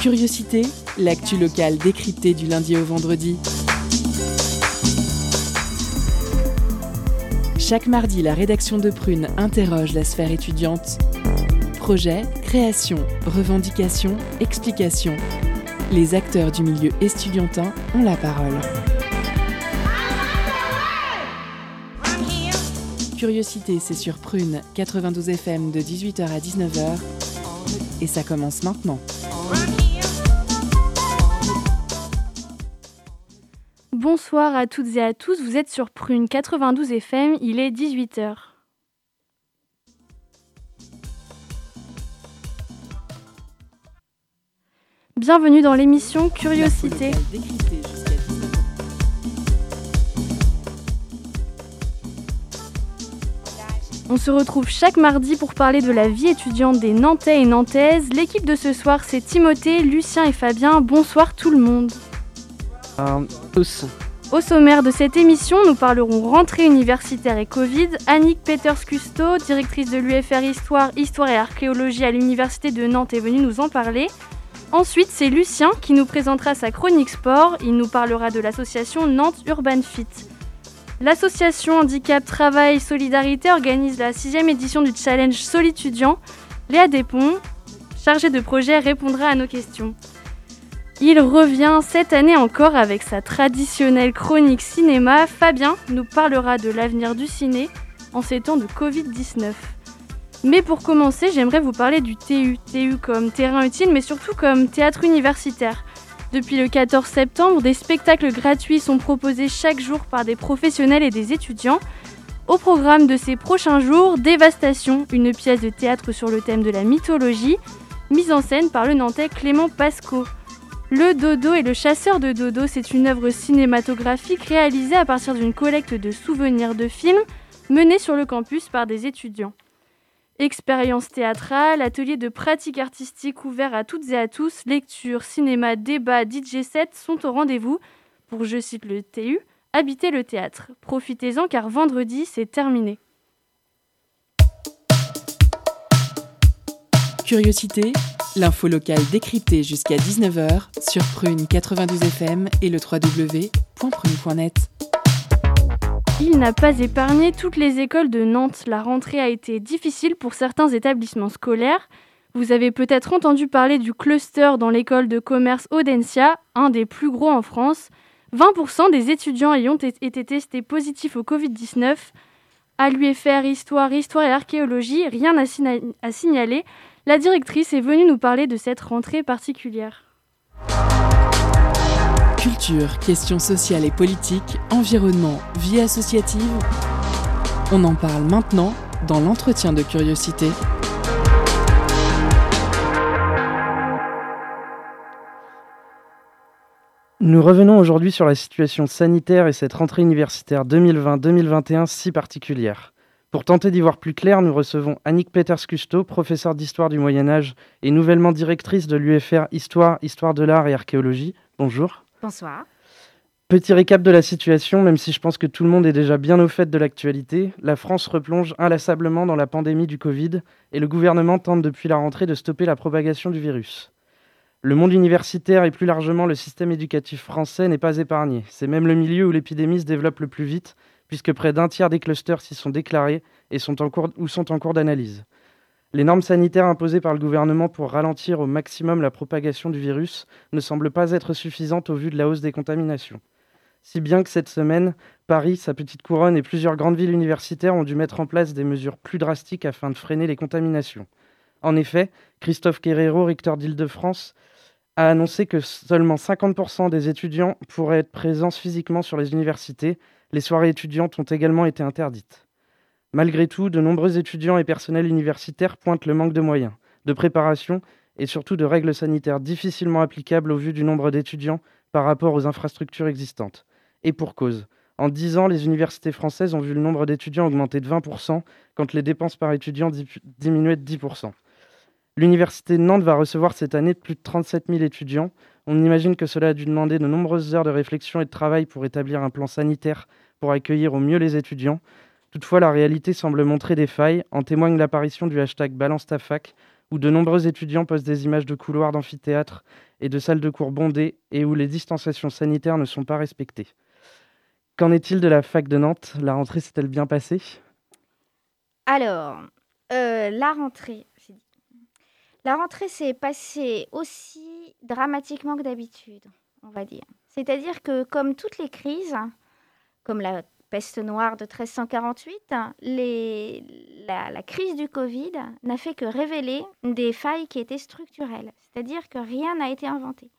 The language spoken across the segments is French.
Curiosité, l'actu locale décryptée du lundi au vendredi. Chaque mardi, la rédaction de Prune interroge la sphère étudiante. Projet, création, revendication, explication. Les acteurs du milieu estudiantin ont la parole. Curiosité, c'est sur Prune 92 FM de 18h à 19h. Et ça commence maintenant. Bonsoir à toutes et à tous, vous êtes sur Prune 92 FM, il est 18h. Bienvenue dans l'émission Curiosité. On se retrouve chaque mardi pour parler de la vie étudiante des Nantais et Nantaises. L'équipe de ce soir, c'est Timothée, Lucien et Fabien. Bonsoir tout le monde. Au sommaire de cette émission, nous parlerons rentrée universitaire et Covid. Annick Peters-Custo, directrice de l'UFR Histoire, Histoire et Archéologie à l'Université de Nantes, est venue nous en parler. Ensuite, c'est Lucien qui nous présentera sa chronique sport. Il nous parlera de l'association Nantes Urban Fit. L'association Handicap Travail Solidarité organise la sixième édition du challenge Solitudiant. Léa Despont, chargée de projet, répondra à nos questions. Il revient cette année encore avec sa traditionnelle chronique cinéma. Fabien nous parlera de l'avenir du ciné en ces temps de Covid-19. Mais pour commencer, j'aimerais vous parler du TU. TU comme terrain utile, mais surtout comme théâtre universitaire. Depuis le 14 septembre, des spectacles gratuits sont proposés chaque jour par des professionnels et des étudiants. Au programme de ces prochains jours, Dévastation, une pièce de théâtre sur le thème de la mythologie, mise en scène par le Nantais Clément Pasco. Le Dodo et le chasseur de Dodo, c'est une œuvre cinématographique réalisée à partir d'une collecte de souvenirs de films menée sur le campus par des étudiants. Expérience théâtrale, atelier de pratique artistique ouvert à toutes et à tous, lecture, cinéma, débat, DJ set sont au rendez-vous pour, je cite le TU, habiter le théâtre. Profitez-en car vendredi, c'est terminé. Curiosité, l'info locale décryptée jusqu'à 19h sur Prune 92 FM et le www.prune.net. Il n'a pas épargné toutes les écoles de Nantes. La rentrée a été difficile pour certains établissements scolaires. Vous avez peut-être entendu parler du cluster dans l'école de commerce Audencia, un des plus gros en France. 20% des étudiants ayant été testés positifs au Covid-19. À l'UFR Histoire, Histoire et Archéologie, rien à signaler. La directrice est venue nous parler de cette rentrée particulière. Culture, questions sociales et politiques, environnement, vie associative. On en parle maintenant dans l'entretien de curiosité. Nous revenons aujourd'hui sur la situation sanitaire et cette rentrée universitaire 2020-2021 si particulière. Pour tenter d'y voir plus clair, nous recevons Annick Peters-Custo, professeure d'histoire du Moyen Âge et nouvellement directrice de l'UFR Histoire, Histoire de l'Art et Archéologie. Bonjour. Bonsoir. Petit récap de la situation, même si je pense que tout le monde est déjà bien au fait de l'actualité, la France replonge inlassablement dans la pandémie du Covid et le gouvernement tente depuis la rentrée de stopper la propagation du virus. Le monde universitaire et plus largement le système éducatif français n'est pas épargné. C'est même le milieu où l'épidémie se développe le plus vite puisque près d'un tiers des clusters s'y sont déclarés et sont en cours, ou sont en cours d'analyse. Les normes sanitaires imposées par le gouvernement pour ralentir au maximum la propagation du virus ne semblent pas être suffisantes au vu de la hausse des contaminations. Si bien que cette semaine, Paris, sa petite couronne et plusieurs grandes villes universitaires ont dû mettre en place des mesures plus drastiques afin de freiner les contaminations. En effet, Christophe Querero, recteur d'Île-de-France, a annoncé que seulement 50% des étudiants pourraient être présents physiquement sur les universités les soirées étudiantes ont également été interdites. Malgré tout, de nombreux étudiants et personnels universitaires pointent le manque de moyens, de préparation et surtout de règles sanitaires difficilement applicables au vu du nombre d'étudiants par rapport aux infrastructures existantes. Et pour cause. En 10 ans, les universités françaises ont vu le nombre d'étudiants augmenter de 20%, quand les dépenses par étudiant diminuaient de 10%. L'université de Nantes va recevoir cette année plus de 37 000 étudiants, on imagine que cela a dû demander de nombreuses heures de réflexion et de travail pour établir un plan sanitaire pour accueillir au mieux les étudiants. Toutefois, la réalité semble montrer des failles. En témoigne l'apparition du hashtag Balance où de nombreux étudiants postent des images de couloirs d'amphithéâtre et de salles de cours bondées et où les distanciations sanitaires ne sont pas respectées. Qu'en est-il de la fac de Nantes? La rentrée s'est-elle bien passée? Alors, euh, la rentrée, la rentrée s'est passée aussi dramatiquement que d'habitude, on va dire. C'est-à-dire que comme toutes les crises, comme la peste noire de 1348, la, crise du Covid n'a fait que révéler des failles qui étaient structurelles, c'est-à-dire que rien n'a été inventé.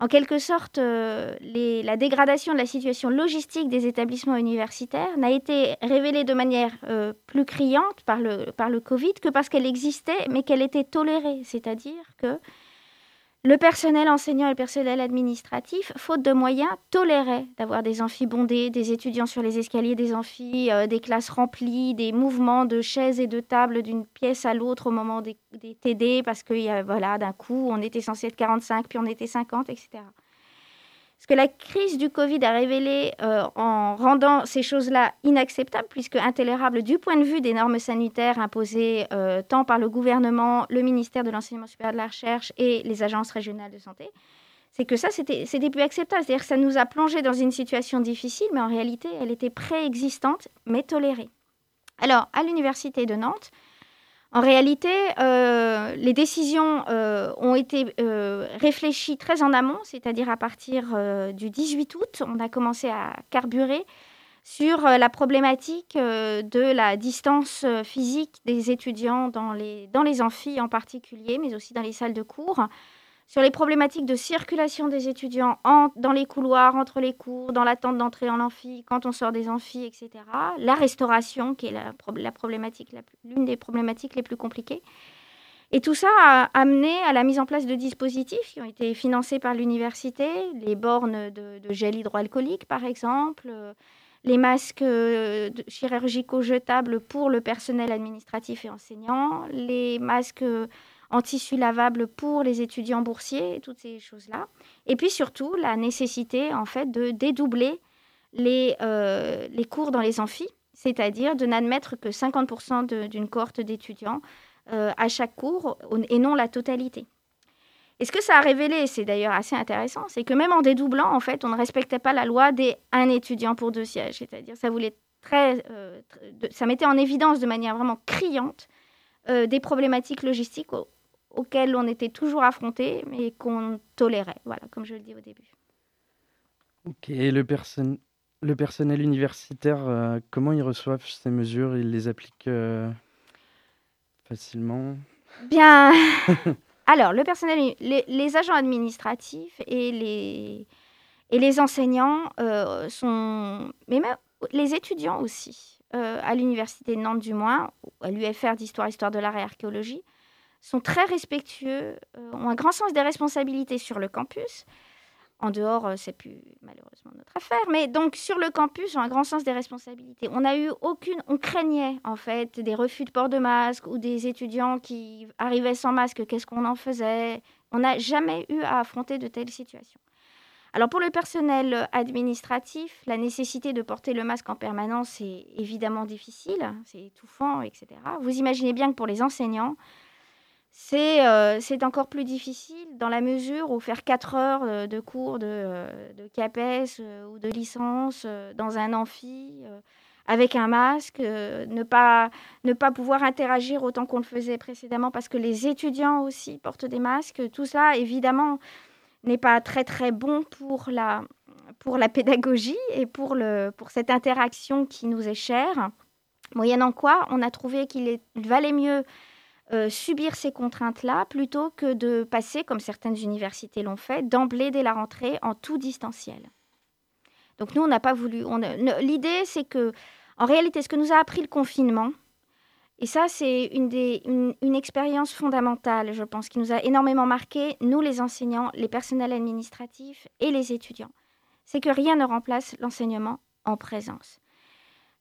En quelque sorte, euh, la dégradation de la situation logistique des établissements universitaires n'a été révélée de manière euh, plus criante par le, par le Covid que parce qu'elle existait, mais qu'elle était tolérée. C'est-à-dire que le personnel enseignant et le personnel administratif, faute de moyens, toléraient d'avoir des amphis bondés, des étudiants sur les escaliers des amphis, euh, des classes remplies, des mouvements de chaises et de tables d'une pièce à l'autre au moment des, TD, parce que voilà, d'un coup, on était censé être 45, puis on était 50, etc. Ce que la crise du Covid a révélé euh, en rendant ces choses-là inacceptables, puisque intolérables du point de vue des normes sanitaires imposées euh, tant par le gouvernement, le ministère de l'Enseignement supérieur de la Recherche et les agences régionales de santé, c'est que ça, c'était plus acceptable. C'est-à-dire que ça nous a plongé dans une situation difficile, mais en réalité, elle était préexistante, mais tolérée. Alors, à l'Université de Nantes, en réalité, euh, les décisions euh, ont été euh, réfléchies très en amont, c'est-à-dire à partir du 18 août, on a commencé à carburer sur la problématique de la distance physique des étudiants dans les, dans les amphis en particulier, mais aussi dans les salles de cours sur les problématiques de circulation des étudiants dans les couloirs, entre les cours, dans l'attente d'entrée en amphi, quand on sort des amphis, etc. La restauration, qui est la, problématique, l'une des problématiques les plus compliquées. Et tout ça a amené à la mise en place de dispositifs qui ont été financés par l'université, les bornes de, gel hydroalcoolique par exemple, les masques euh, chirurgicaux jetables pour le personnel administratif et enseignant, les masques en tissu lavable pour les étudiants boursiers, toutes ces choses-là. Et puis surtout, la nécessité en fait de dédoubler les, euh, les cours dans les amphis, c'est-à-dire de n'admettre que 50% d'une cohorte d'étudiants euh, à chaque cours et non la totalité. Et ce que ça a révélé, c'est d'ailleurs assez intéressant, c'est que même en dédoublant, en fait, on ne respectait pas la loi des un étudiant pour deux sièges. C'est-à-dire, ça voulait très, euh, ça mettait en évidence de manière vraiment criante des problématiques logistiques auxquels on était toujours affronté, mais qu'on tolérait, voilà, comme je le dis au début. Ok, et le, le personnel universitaire, euh, comment ils reçoivent ces mesures? Ils les appliquent euh, facilement? Bien. Alors, le personnel, les, agents administratifs et les, et les enseignants euh, sont, mais même les étudiants aussi, à l'université de Nantes du moins, à l'UFR d'histoire, histoire de l'art et archéologie, sont très respectueux, euh, ont un grand sens des responsabilités sur le campus. En dehors, euh, c'est plus malheureusement notre affaire, mais donc sur le campus, ont un grand sens des responsabilités. On a eu aucune, on craignait en fait des refus de port de masque ou des étudiants qui arrivaient sans masque. Qu'est-ce qu'on en faisait? On n'a jamais eu à affronter de telles situations. Alors pour le personnel administratif, la nécessité de porter le masque en permanence est évidemment difficile, c'est étouffant, etc. Vous imaginez bien que pour les enseignants, euh, c'est encore plus difficile dans la mesure où faire 4 heures euh, de cours de, euh, de CAPES ou de licence dans un amphi avec un masque, ne, pas, ne pas pouvoir interagir autant qu'on le faisait précédemment parce que les étudiants aussi portent des masques. Tout ça, évidemment, n'est pas très très bon pour la, pour la pédagogie et pour, le, pour cette interaction qui nous est chère. Moyennant quoi, on a trouvé qu'il valait mieux euh, subir ces contraintes-là plutôt que de passer, comme certaines universités l'ont fait, d'emblée dès la rentrée en tout distanciel. Donc nous, on n'a pas voulu. L'idée, c'est que, en réalité, ce que nous a appris le confinement, et ça, c'est une, expérience fondamentale, je pense, qui nous a énormément marqué, nous les enseignants, les personnels administratifs et les étudiants, c'est que rien ne remplace l'enseignement en présence.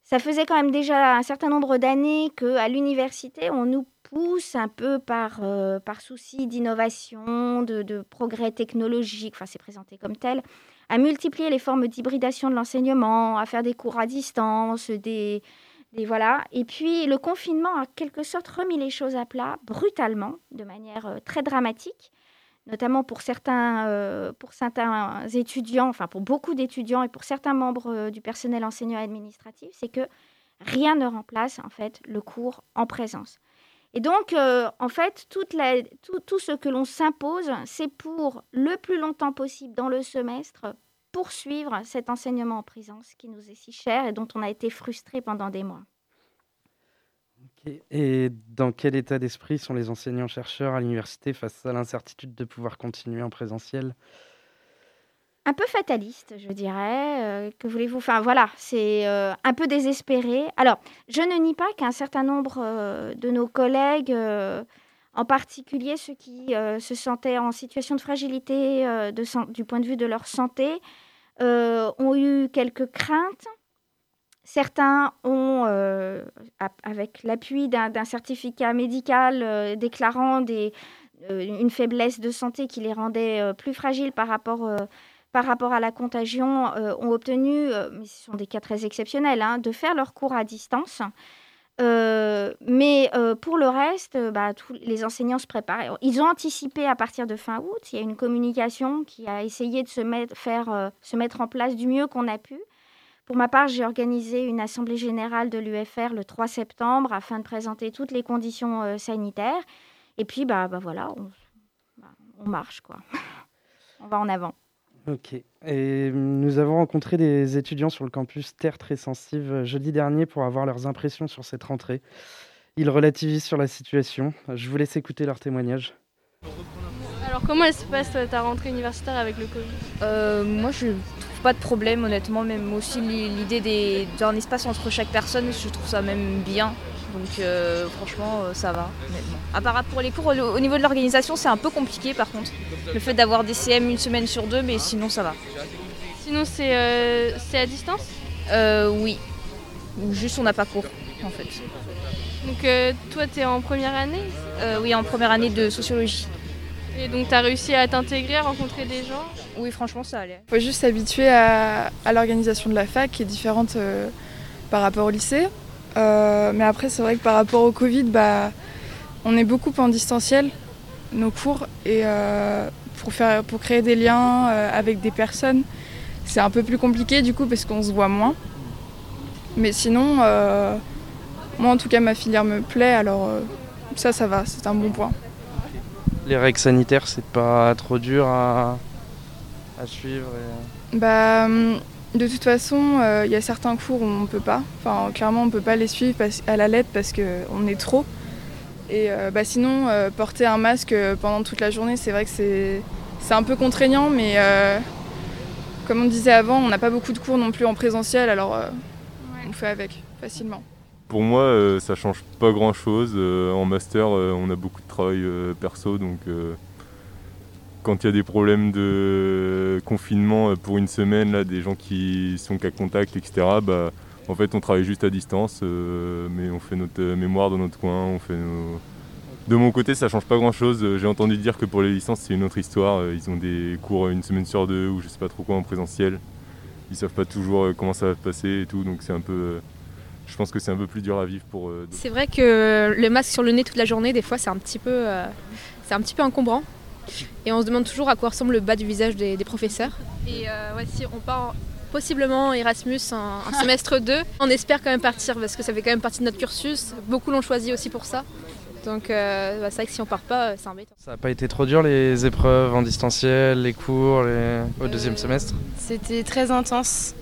Ça faisait quand même déjà un certain nombre d'années qu'à l'université, on nous pousse un peu par, euh, par souci d'innovation, de, progrès technologique, enfin c'est présenté comme tel, à multiplier les formes d'hybridation de l'enseignement, à faire des cours à distance, des, voilà. Et puis le confinement a quelque sorte remis les choses à plat brutalement, de manière euh, très dramatique, notamment pour certains, euh, pour certains étudiants, enfin pour beaucoup d'étudiants et pour certains membres du personnel enseignant administratif, c'est que rien ne remplace en fait le cours en présence. Et donc, en fait, tout ce que l'on s'impose, c'est pour le plus longtemps possible dans le semestre poursuivre cet enseignement en présence qui nous est si cher et dont on a été frustré pendant des mois. Et dans quel état d'esprit sont les enseignants-chercheurs à l'université face à l'incertitude de pouvoir continuer en présentiel? Un peu fataliste, je dirais. Euh, que voulez-vous Enfin, voilà, c'est euh, un peu désespéré. Alors, je ne nie pas qu'un certain nombre euh, de nos collègues, en particulier ceux qui se sentaient en situation de fragilité du point de vue de leur santé, ont eu quelques craintes Certains ont, avec l'appui d'un certificat médical déclarant une faiblesse de santé qui les rendait plus fragiles par rapport, par rapport à la contagion, ont obtenu, mais ce sont des cas très exceptionnels, hein, de faire leur cours à distance. mais pour le reste, bah, tous les enseignants se préparent. Ils ont anticipé à partir de fin août. Il y a une communication qui a essayé de se mettre, faire, se mettre en place du mieux qu'on a pu. Pour ma part, j'ai organisé une assemblée générale de l'UFR le 3 septembre afin de présenter toutes les conditions euh, sanitaires. Et puis, bah, bah voilà, on, bah, on marche, quoi. on va en avant. Ok. Et nous avons rencontré des étudiants sur le campus Terre très sensible euh, jeudi dernier pour avoir leurs impressions sur cette rentrée. Ils relativisent sur la situation. Je vous laisse écouter leurs témoignages. Alors comment elle se passe ta rentrée universitaire avec le Covid? Euh, Moi je pas de problème honnêtement, même aussi l'idée d'un espace entre chaque personne, je trouve ça même bien. Donc euh, franchement euh, ça va honnêtement. À part pour les cours, au niveau de l'organisation c'est un peu compliqué par contre. Le fait d'avoir des CM une semaine sur deux, mais sinon ça va. Sinon c'est euh, à distance? Oui. Ou juste on n'a pas cours en fait. Donc toi tu es en première année? Oui en première année de sociologie. Et donc tu as réussi à t'intégrer, à rencontrer des gens? Oui, franchement, ça allait. Il faut juste s'habituer à, l'organisation de la fac qui est différente euh, par rapport au lycée. Euh, mais après, c'est vrai que par rapport au Covid, bah, on est beaucoup en distanciel, nos cours. Et euh, pour, faire, pour créer des liens avec des personnes, c'est un peu plus compliqué du coup parce qu'on se voit moins. Mais sinon, moi en tout cas, ma filière me plaît, alors ça, ça va, c'est un bon point les règles sanitaires, c'est pas trop dur à, suivre Bah, hum, de toute façon, euh, il y a certains cours où on peut pas. Enfin, clairement, on peut pas les suivre à la lettre parce qu'on est trop. Et euh, bah, sinon, euh, porter un masque pendant toute la journée, c'est vrai que c'est, un peu contraignant, mais comme on disait avant, on n'a pas beaucoup de cours non plus en présentiel, alors on fait avec facilement. Pour moi, ça change pas grand chose. En master, on a beaucoup de travail perso, donc quand il y a des problèmes de confinement pour une semaine, là, des gens qui sont qu'à contact, etc., bah, en fait, on travaille juste à distance, mais on fait notre mémoire dans notre coin, on fait De mon côté, ça change pas grand chose. J'ai entendu dire que pour les licences, c'est une autre histoire. Ils ont des cours une semaine sur deux ou je sais pas trop quoi en présentiel. Ils savent pas toujours comment ça va se passer et tout, donc c'est un peu je pense que c'est un peu plus dur à vivre pour. Euh, c'est vrai que le masque sur le nez toute la journée, des fois, c'est un euh, c'est un petit peu encombrant. Et on se demande toujours à quoi ressemble le bas du visage des, professeurs. Et euh, si on part possiblement Erasmus en, semestre 2, on espère quand même partir parce que ça fait quand même partie de notre cursus. Beaucoup l'ont choisi aussi pour ça. Donc bah, c'est vrai que si on part pas, c'est embêtant. Ça n'a pas été trop dur les épreuves en distanciel, les cours au deuxième semestre? C'était très intense.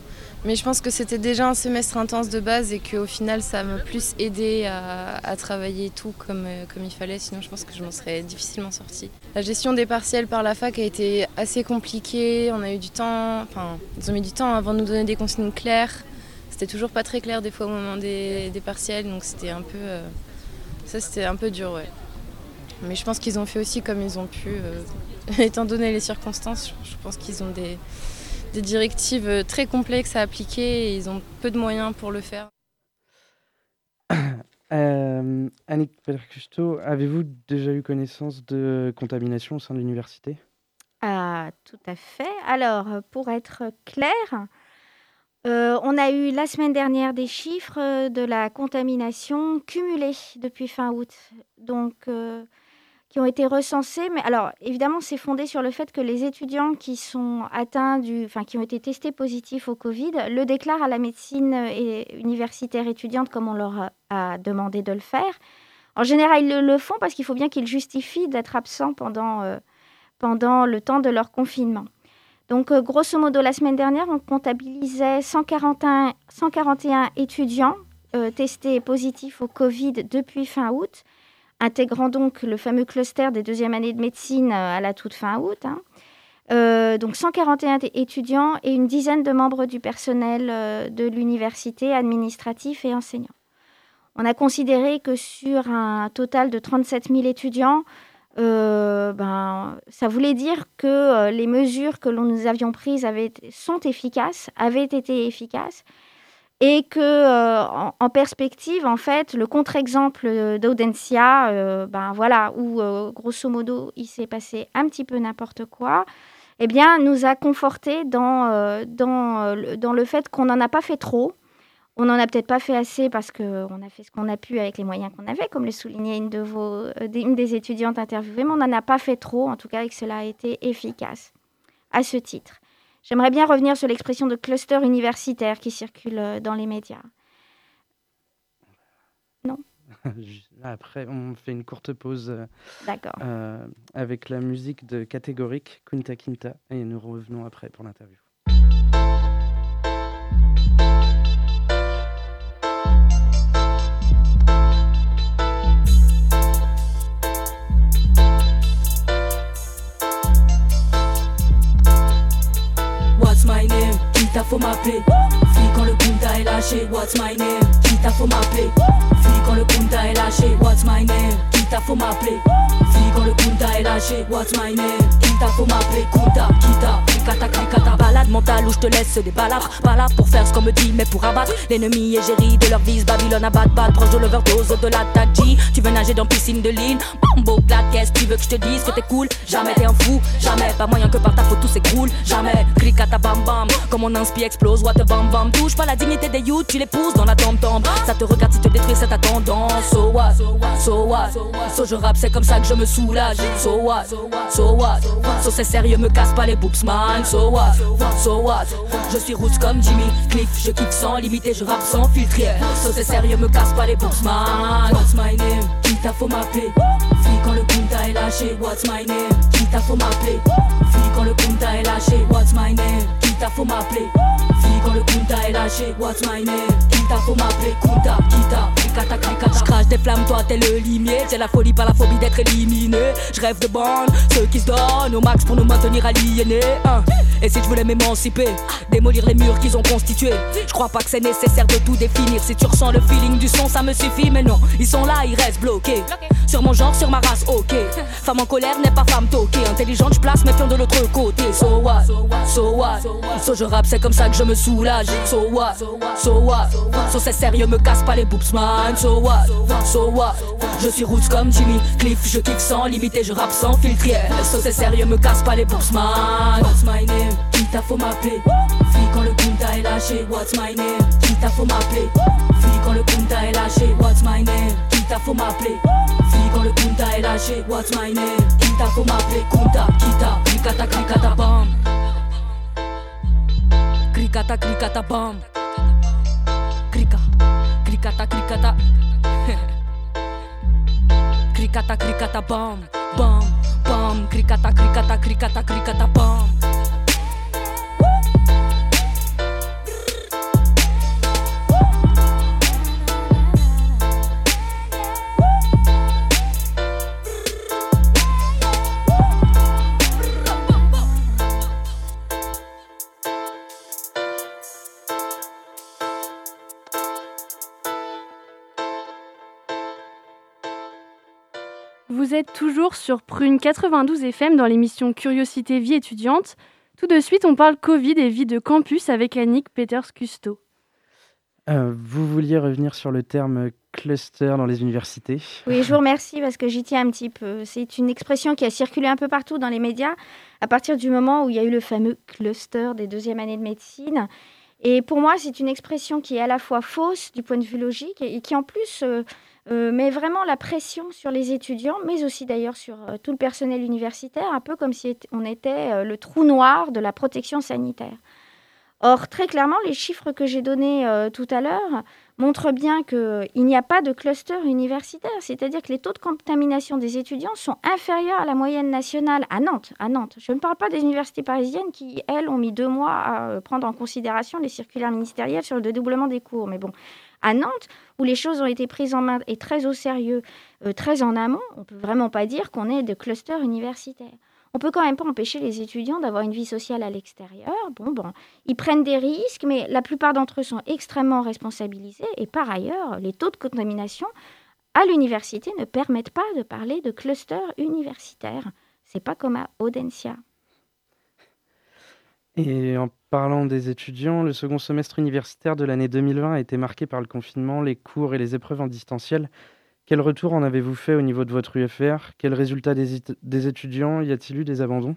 Mais je pense que c'était déjà un semestre intense de base et qu'au final, ça m'a plus aidé à, travailler tout comme, euh, comme il fallait. Sinon, je pense que je m'en serais difficilement sortie. La gestion des partiels par la fac a été assez compliquée. On a eu du temps, enfin, ils ont mis du temps avant de nous donner des consignes claires. C'était toujours pas très clair des fois au moment des, partiels, donc c'était un peu. Euh, ça, c'était un peu dur, ouais. Mais je pense qu'ils ont fait aussi comme ils ont pu. Euh, étant donné les circonstances, je pense qu'ils ont des des directives euh, très complexes à appliquer et ils ont peu de moyens pour le faire. Euh, Annick Percusto, avez-vous déjà eu connaissance de contamination au sein de l'université? Ah, Tout à fait. Alors, pour être clair, Euh, on a eu la semaine dernière des chiffres de la contamination cumulée depuis fin août, donc euh, qui ont été recensés. Mais alors, évidemment, c'est fondé sur le fait que les étudiants qui sont atteints du, enfin, qui ont été testés positifs au Covid, le déclarent à la médecine universitaire étudiante comme on leur a, demandé de le faire. En général, ils le, font parce qu'il faut bien qu'ils justifient d'être absents pendant, pendant le temps de leur confinement. Donc, euh, grosso modo, la semaine dernière, on comptabilisait 141, 141 étudiants euh, testés positifs au Covid depuis fin août, intégrant donc le fameux cluster des deuxièmes années de médecine euh, à la toute fin août. Hein. donc 141 étudiants et une dizaine de membres du personnel de l'université, administratif et enseignants. On a considéré que sur un total de 37 000 étudiants, euh, ben, ça voulait dire que euh, les mesures que nous avions prises avaient, sont efficaces, avaient été efficaces, et que euh, en, perspective, en fait, le contre-exemple d'Audencia, ben voilà, où grosso modo il s'est passé un petit peu n'importe quoi, eh bien, nous a conforté dans, dans, dans le fait qu'on n'en a pas fait trop, on n'en a peut-être pas fait assez parce qu'on a fait ce qu'on a pu avec les moyens qu'on avait, comme le soulignait une, euh, une des étudiantes interviewées, mais on n'en a pas fait trop, en tout cas, et que cela a été efficace à ce titre. J'aimerais bien revenir sur l'expression de cluster universitaire qui circule euh, dans les médias. Non Après, on fait une courte pause euh, avec la musique de Catégorique, Kunta Kinta, et nous revenons après pour l'interview. Faut m'appeler. Fille quand le punta est lâché, what's my name? Quitte faut m'appeler. Fille quand le punta est lâché, what's my name? Quitte faut m'appeler. Fille quand le punta est lâché, what's my name? Faut m'appeler. Kita, klikata, klikata. Balade mentale où je te laisse des balafres. Pas pour faire ce qu'on me dit, mais pour abattre l'ennemi égérie de leur vise. Babylone à bat proche de l'overdose de l'attaque G. Tu veux nager dans piscine de ligne? Bambo, qu'est-ce tu veux que je te dise? Que t'es cool? Jamais t'es un fou, jamais. Pas moyen que par ta faute tout s'écroule, jamais. Klikata, bam bam, comme on inspire explose, what a bam bam. Touche pas la dignité des youths, tu les pousses dans la tombe tombe. Ça te regarde si te détruit, c'est ta tendance. So what, so what, so je rappe, c'est comme ça que je me soulage. So what, so what, so c'est sérieux, me casse pas les boobs man. So what, so what, je suis roots comme Jimmy Cliff, je kick sans limiter, je rappe sans filtrer. So c'est sérieux, me casse pas les boobs man. What's my name? Qui t'a faut m'appeler? Fille quand le punta est lâché, what's my name? Qui t'a faut m'appeler? Fille quand le punta est lâché, what's my name? Qui t'a faut m'appeler? Fille quand le Kunta est lâché, what's my name? Kita faut m'appeler. Kunta, Kita, Krikata, Krikata Je crache des flammes, toi t'es le limier. C'est la folie, pas la phobie d'être éliminé. Je rêve de bande, ceux qui se donnent au max pour nous maintenir aliénés hein. Et si je voulais m'émanciper, démolir les murs qu'ils ont constitués. Je crois pas que c'est nécessaire de tout définir. Si tu ressens le feeling du son, ça me suffit Mais non, ils sont là, ils restent bloqués. Sur mon genre, sur ma race, ok. Femme en colère n'est pas femme toquée. Intelligente, je place mes de l'autre côté. So what, so what, so je rappe, c'est comme ça que je me soulage. So what, so what, so c'est sérieux, me casse pas les boobs man. So what, so what, je suis roots comme Jimmy Cliff, je kick sans limiter, je rappe sans filtre. So c'est sérieux, me casse pas les boobs man. What's my name? Qui t'a faut m'appeler? Fille quand le punta est lâché, what's my name? Qui t'a faut m'appeler? Fille quand le punta est lâché, what's my name? Qui t'a faut m'appeler? Fille quand le punta est lâché, what's my name? Qui t'a faut m'appeler? Kunta, kita, klikata, klikata, bam. Krikata, krikata, bam. Krika, krikata, krikata. krikata, krikata, bam, bam, bam. Krikata, krikata, krikata, krikata, bam. Êtes toujours sur Prune 92 FM dans l'émission Curiosité Vie étudiante. Tout de suite, on parle Covid et vie de campus avec Annick Peters-Custo. Euh, vous vouliez revenir sur le terme cluster dans les universités Oui, je vous remercie parce que j'y tiens un petit peu. C'est une expression qui a circulé un peu partout dans les médias à partir du moment où il y a eu le fameux cluster des deuxièmes années de médecine Et pour moi, c'est une expression qui est à la fois fausse du point de vue logique et qui en plus euh, euh, met vraiment la pression sur les étudiants, mais aussi d'ailleurs sur euh, tout le personnel universitaire, un peu comme si on était le trou noir de la protection sanitaire. Or, très clairement, les chiffres que j'ai donnés tout à l'heure montrent bien qu'il n'y a pas de cluster universitaire, c'est-à-dire que les taux de contamination des étudiants sont inférieurs à la moyenne nationale à Nantes. À Nantes. Je ne parle pas des universités parisiennes qui, elles, ont mis deux mois à prendre en considération les circulaires ministériels sur le dédoublement des cours. Mais bon, à Nantes, où les choses ont été prises en main et très au sérieux, euh, très en amont, on ne peut vraiment pas dire qu'on est de cluster universitaire. On peut quand même pas empêcher les étudiants d'avoir une vie sociale à l'extérieur. Bon, bon, ils prennent des risques, mais la plupart d'entre eux sont extrêmement responsabilisés. Et par ailleurs, les taux de contamination à l'université ne permettent pas de parler de cluster universitaire. C'est pas comme à Audencia. Et en parlant des étudiants, le second semestre universitaire de l'année 2020 a été marqué par le confinement, les cours et les épreuves en distanciel. Quel retour en avez-vous fait au niveau de votre UFR Quels résultats des, étudiants? Y a-t-il eu des abandons?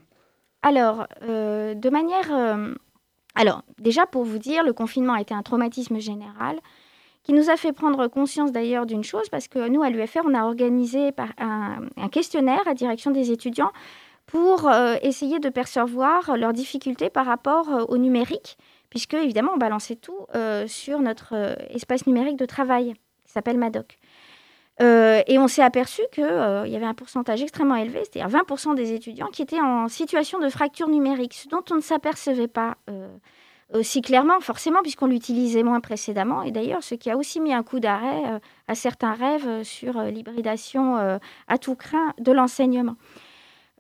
Alors, euh, de manière... Euh, alors, déjà pour vous dire, le confinement a été un traumatisme général qui nous a fait prendre conscience d'ailleurs d'une chose, parce que nous, à l'UFR, on a organisé un, questionnaire à direction des étudiants pour euh, essayer de percevoir leurs difficultés par rapport au numérique, puisque évidemment, on balançait tout sur notre espace numérique de travail, qui s'appelle MADOC. Euh, et on s'est aperçu qu'il euh, y avait un pourcentage extrêmement élevé, c'est-à-dire 20% des étudiants qui étaient en situation de fracture numérique, ce dont on ne s'apercevait pas euh, aussi clairement, forcément, puisqu'on l'utilisait moins précédemment. Et d'ailleurs, ce qui a aussi mis un coup d'arrêt à certains rêves sur l'hybridation à tout craint de l'enseignement.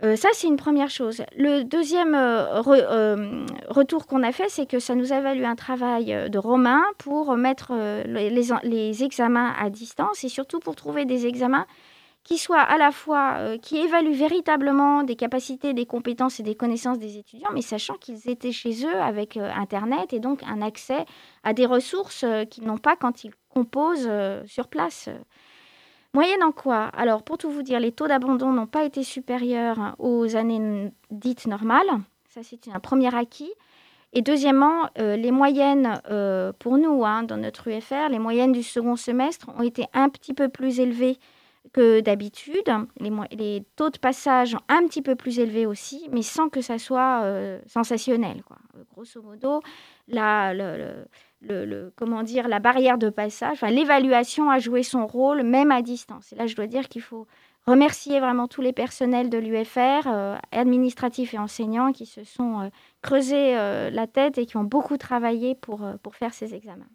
Euh, ça, c'est une première chose. Le deuxième euh, euh, retour qu'on a fait, c'est que ça nous a valu un travail de Romain pour mettre les, examens à distance et surtout pour trouver des examens qui soient à la fois, qui évaluent véritablement des capacités, des compétences et des connaissances des étudiants, mais sachant qu'ils étaient chez eux avec Internet et donc un accès à des ressources qu'ils n'ont pas quand ils composent sur place. Moyenne en quoi? Alors, pour tout vous dire, les taux d'abandon n'ont pas été supérieurs aux années dites normales. Ça, c'est un premier acquis. Et deuxièmement, euh, les moyennes euh, pour nous, hein, dans notre UFR, les moyennes du second semestre ont été un petit peu plus élevées que d'habitude. Les, taux de passage ont un petit peu plus élevés aussi, mais sans que ça soit euh, sensationnel. Grosso modo, la, comment dire, la barrière de passage, l'évaluation a joué son rôle, même à distance. Et là, je dois dire qu'il faut remercier vraiment tous les personnels de l'UFR, euh, administratifs et enseignants, qui se sont euh, creusés euh, la tête et qui ont beaucoup travaillé pour, pour faire ces examens.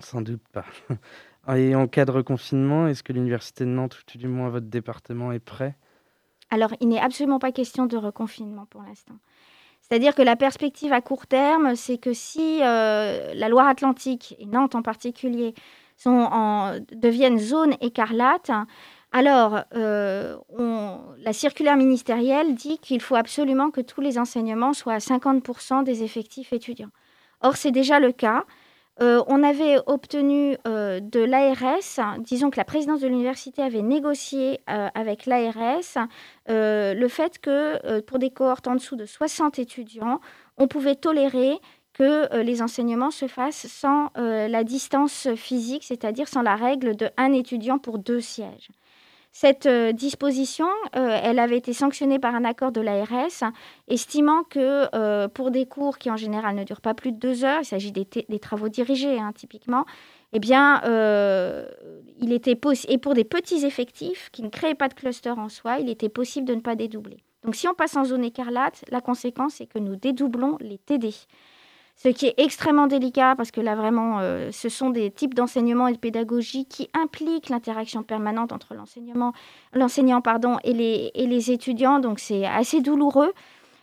Sans doute pas. Et en cas de reconfinement, est-ce que l'Université de Nantes, ou tout du moins votre département, est prêt? Alors, il n'est absolument pas question de reconfinement pour l'instant. C'est-à-dire que la perspective à court terme, c'est que si euh, la Loire-Atlantique, et Nantes en particulier, deviennent zone écarlate, alors euh, la circulaire ministérielle dit qu'il faut absolument que tous les enseignements soient à 50% des effectifs étudiants. Or, c'est déjà le cas. Euh, on avait obtenu euh, de l'ARS, disons que la présidence de l'université avait négocié euh, avec l'ARS le fait que pour des cohortes en dessous de 60 étudiants, on pouvait tolérer que les enseignements se fassent sans la distance physique, c'est-à-dire sans la règle de un étudiant pour deux sièges. Cette euh, disposition, euh, elle avait été sanctionnée par un accord de l'ARS, estimant que euh, pour des cours qui en général ne durent pas plus de deux heures, il s'agit des, travaux dirigés hein, typiquement, eh bien, il était et pour des petits effectifs qui ne créaient pas de cluster en soi, il était possible de ne pas dédoubler. Donc si on passe en zone écarlate, la conséquence est que nous dédoublons les TD ce qui est extrêmement délicat parce que là vraiment, euh, ce sont des types d'enseignement et de pédagogie qui impliquent l'interaction permanente entre l'enseignement, l'enseignant pardon, et les, et les étudiants, donc c'est assez douloureux.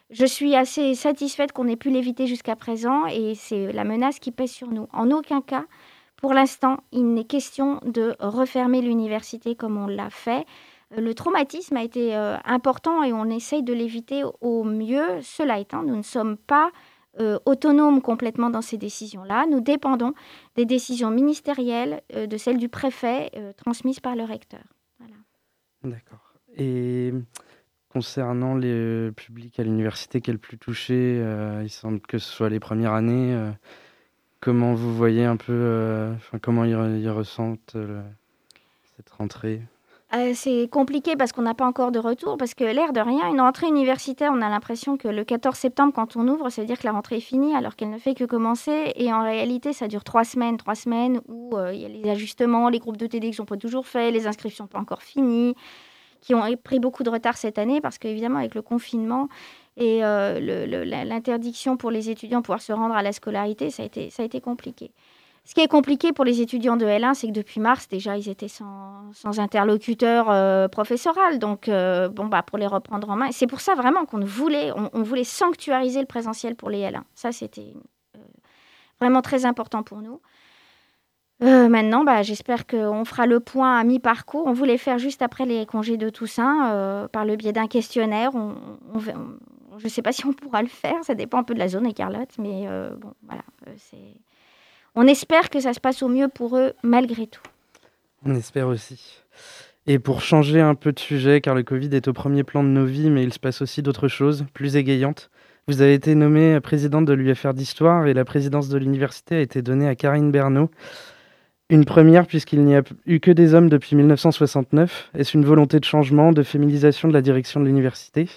Je suis assez satisfaite qu'on ait pu l'éviter jusqu'à présent et c'est la menace qui pèse sur nous. En aucun cas, pour l'instant, il n'est question de refermer l'université comme on l'a fait. Le traumatisme a été euh, important et on essaye de l'éviter au mieux. Cela étant, nous ne sommes pas euh, autonome complètement dans ces décisions-là. Nous dépendons des décisions ministérielles, euh, de celles du préfet euh, transmises par le recteur. D'accord. Et concernant les publics à l'université le plus touché, il semble que ce soit les premières années. comment vous voyez un peu, comment ils, ressentent cette rentrée? Euh, c'est compliqué parce qu'on n'a pas encore de retour, parce que l'air de rien, une rentrée universitaire, on a l'impression que le 14 septembre, quand on ouvre, ça veut dire que la rentrée est finie, alors qu'elle ne fait que commencer. Et en réalité, ça dure trois semaines, trois semaines où euh, il y a les ajustements, les groupes de TD qui sont pas toujours faits, les inscriptions pas encore finies, qui ont pris beaucoup de retard cette année, parce qu'évidemment, avec le confinement et euh, l'interdiction pour les étudiants de pouvoir se rendre à la scolarité, ça a ça a été compliqué. Ce qui est compliqué pour les étudiants de L1, c'est que depuis mars, déjà, ils étaient sans, sans interlocuteur euh, professoral. Donc, euh, bon, bah, pour les reprendre en main. C'est pour ça vraiment qu'on voulait, on, voulait sanctuariser le présentiel pour les L1. Ça, c'était euh, vraiment très important pour nous. maintenant, bah, j'espère qu'on fera le point à mi-parcours. On voulait faire juste après les congés de Toussaint, par le biais d'un questionnaire. je ne sais pas si on pourra le faire, ça dépend un peu de la zone écarlate, mais bon, voilà, c'est on espère que ça se passe au mieux pour eux malgré tout. On espère aussi. Et pour changer un peu de sujet, car le Covid est au premier plan de nos vies, mais il se passe aussi d'autres choses, plus égayantes. Vous avez été nommée présidente de l'UFR d'Histoire et la présidence de l'université a été donnée à Karine Bernot. Une première puisqu'il n'y a eu que des hommes depuis 1969. Est-ce une volonté de changement, de féminisation de la direction de l'université?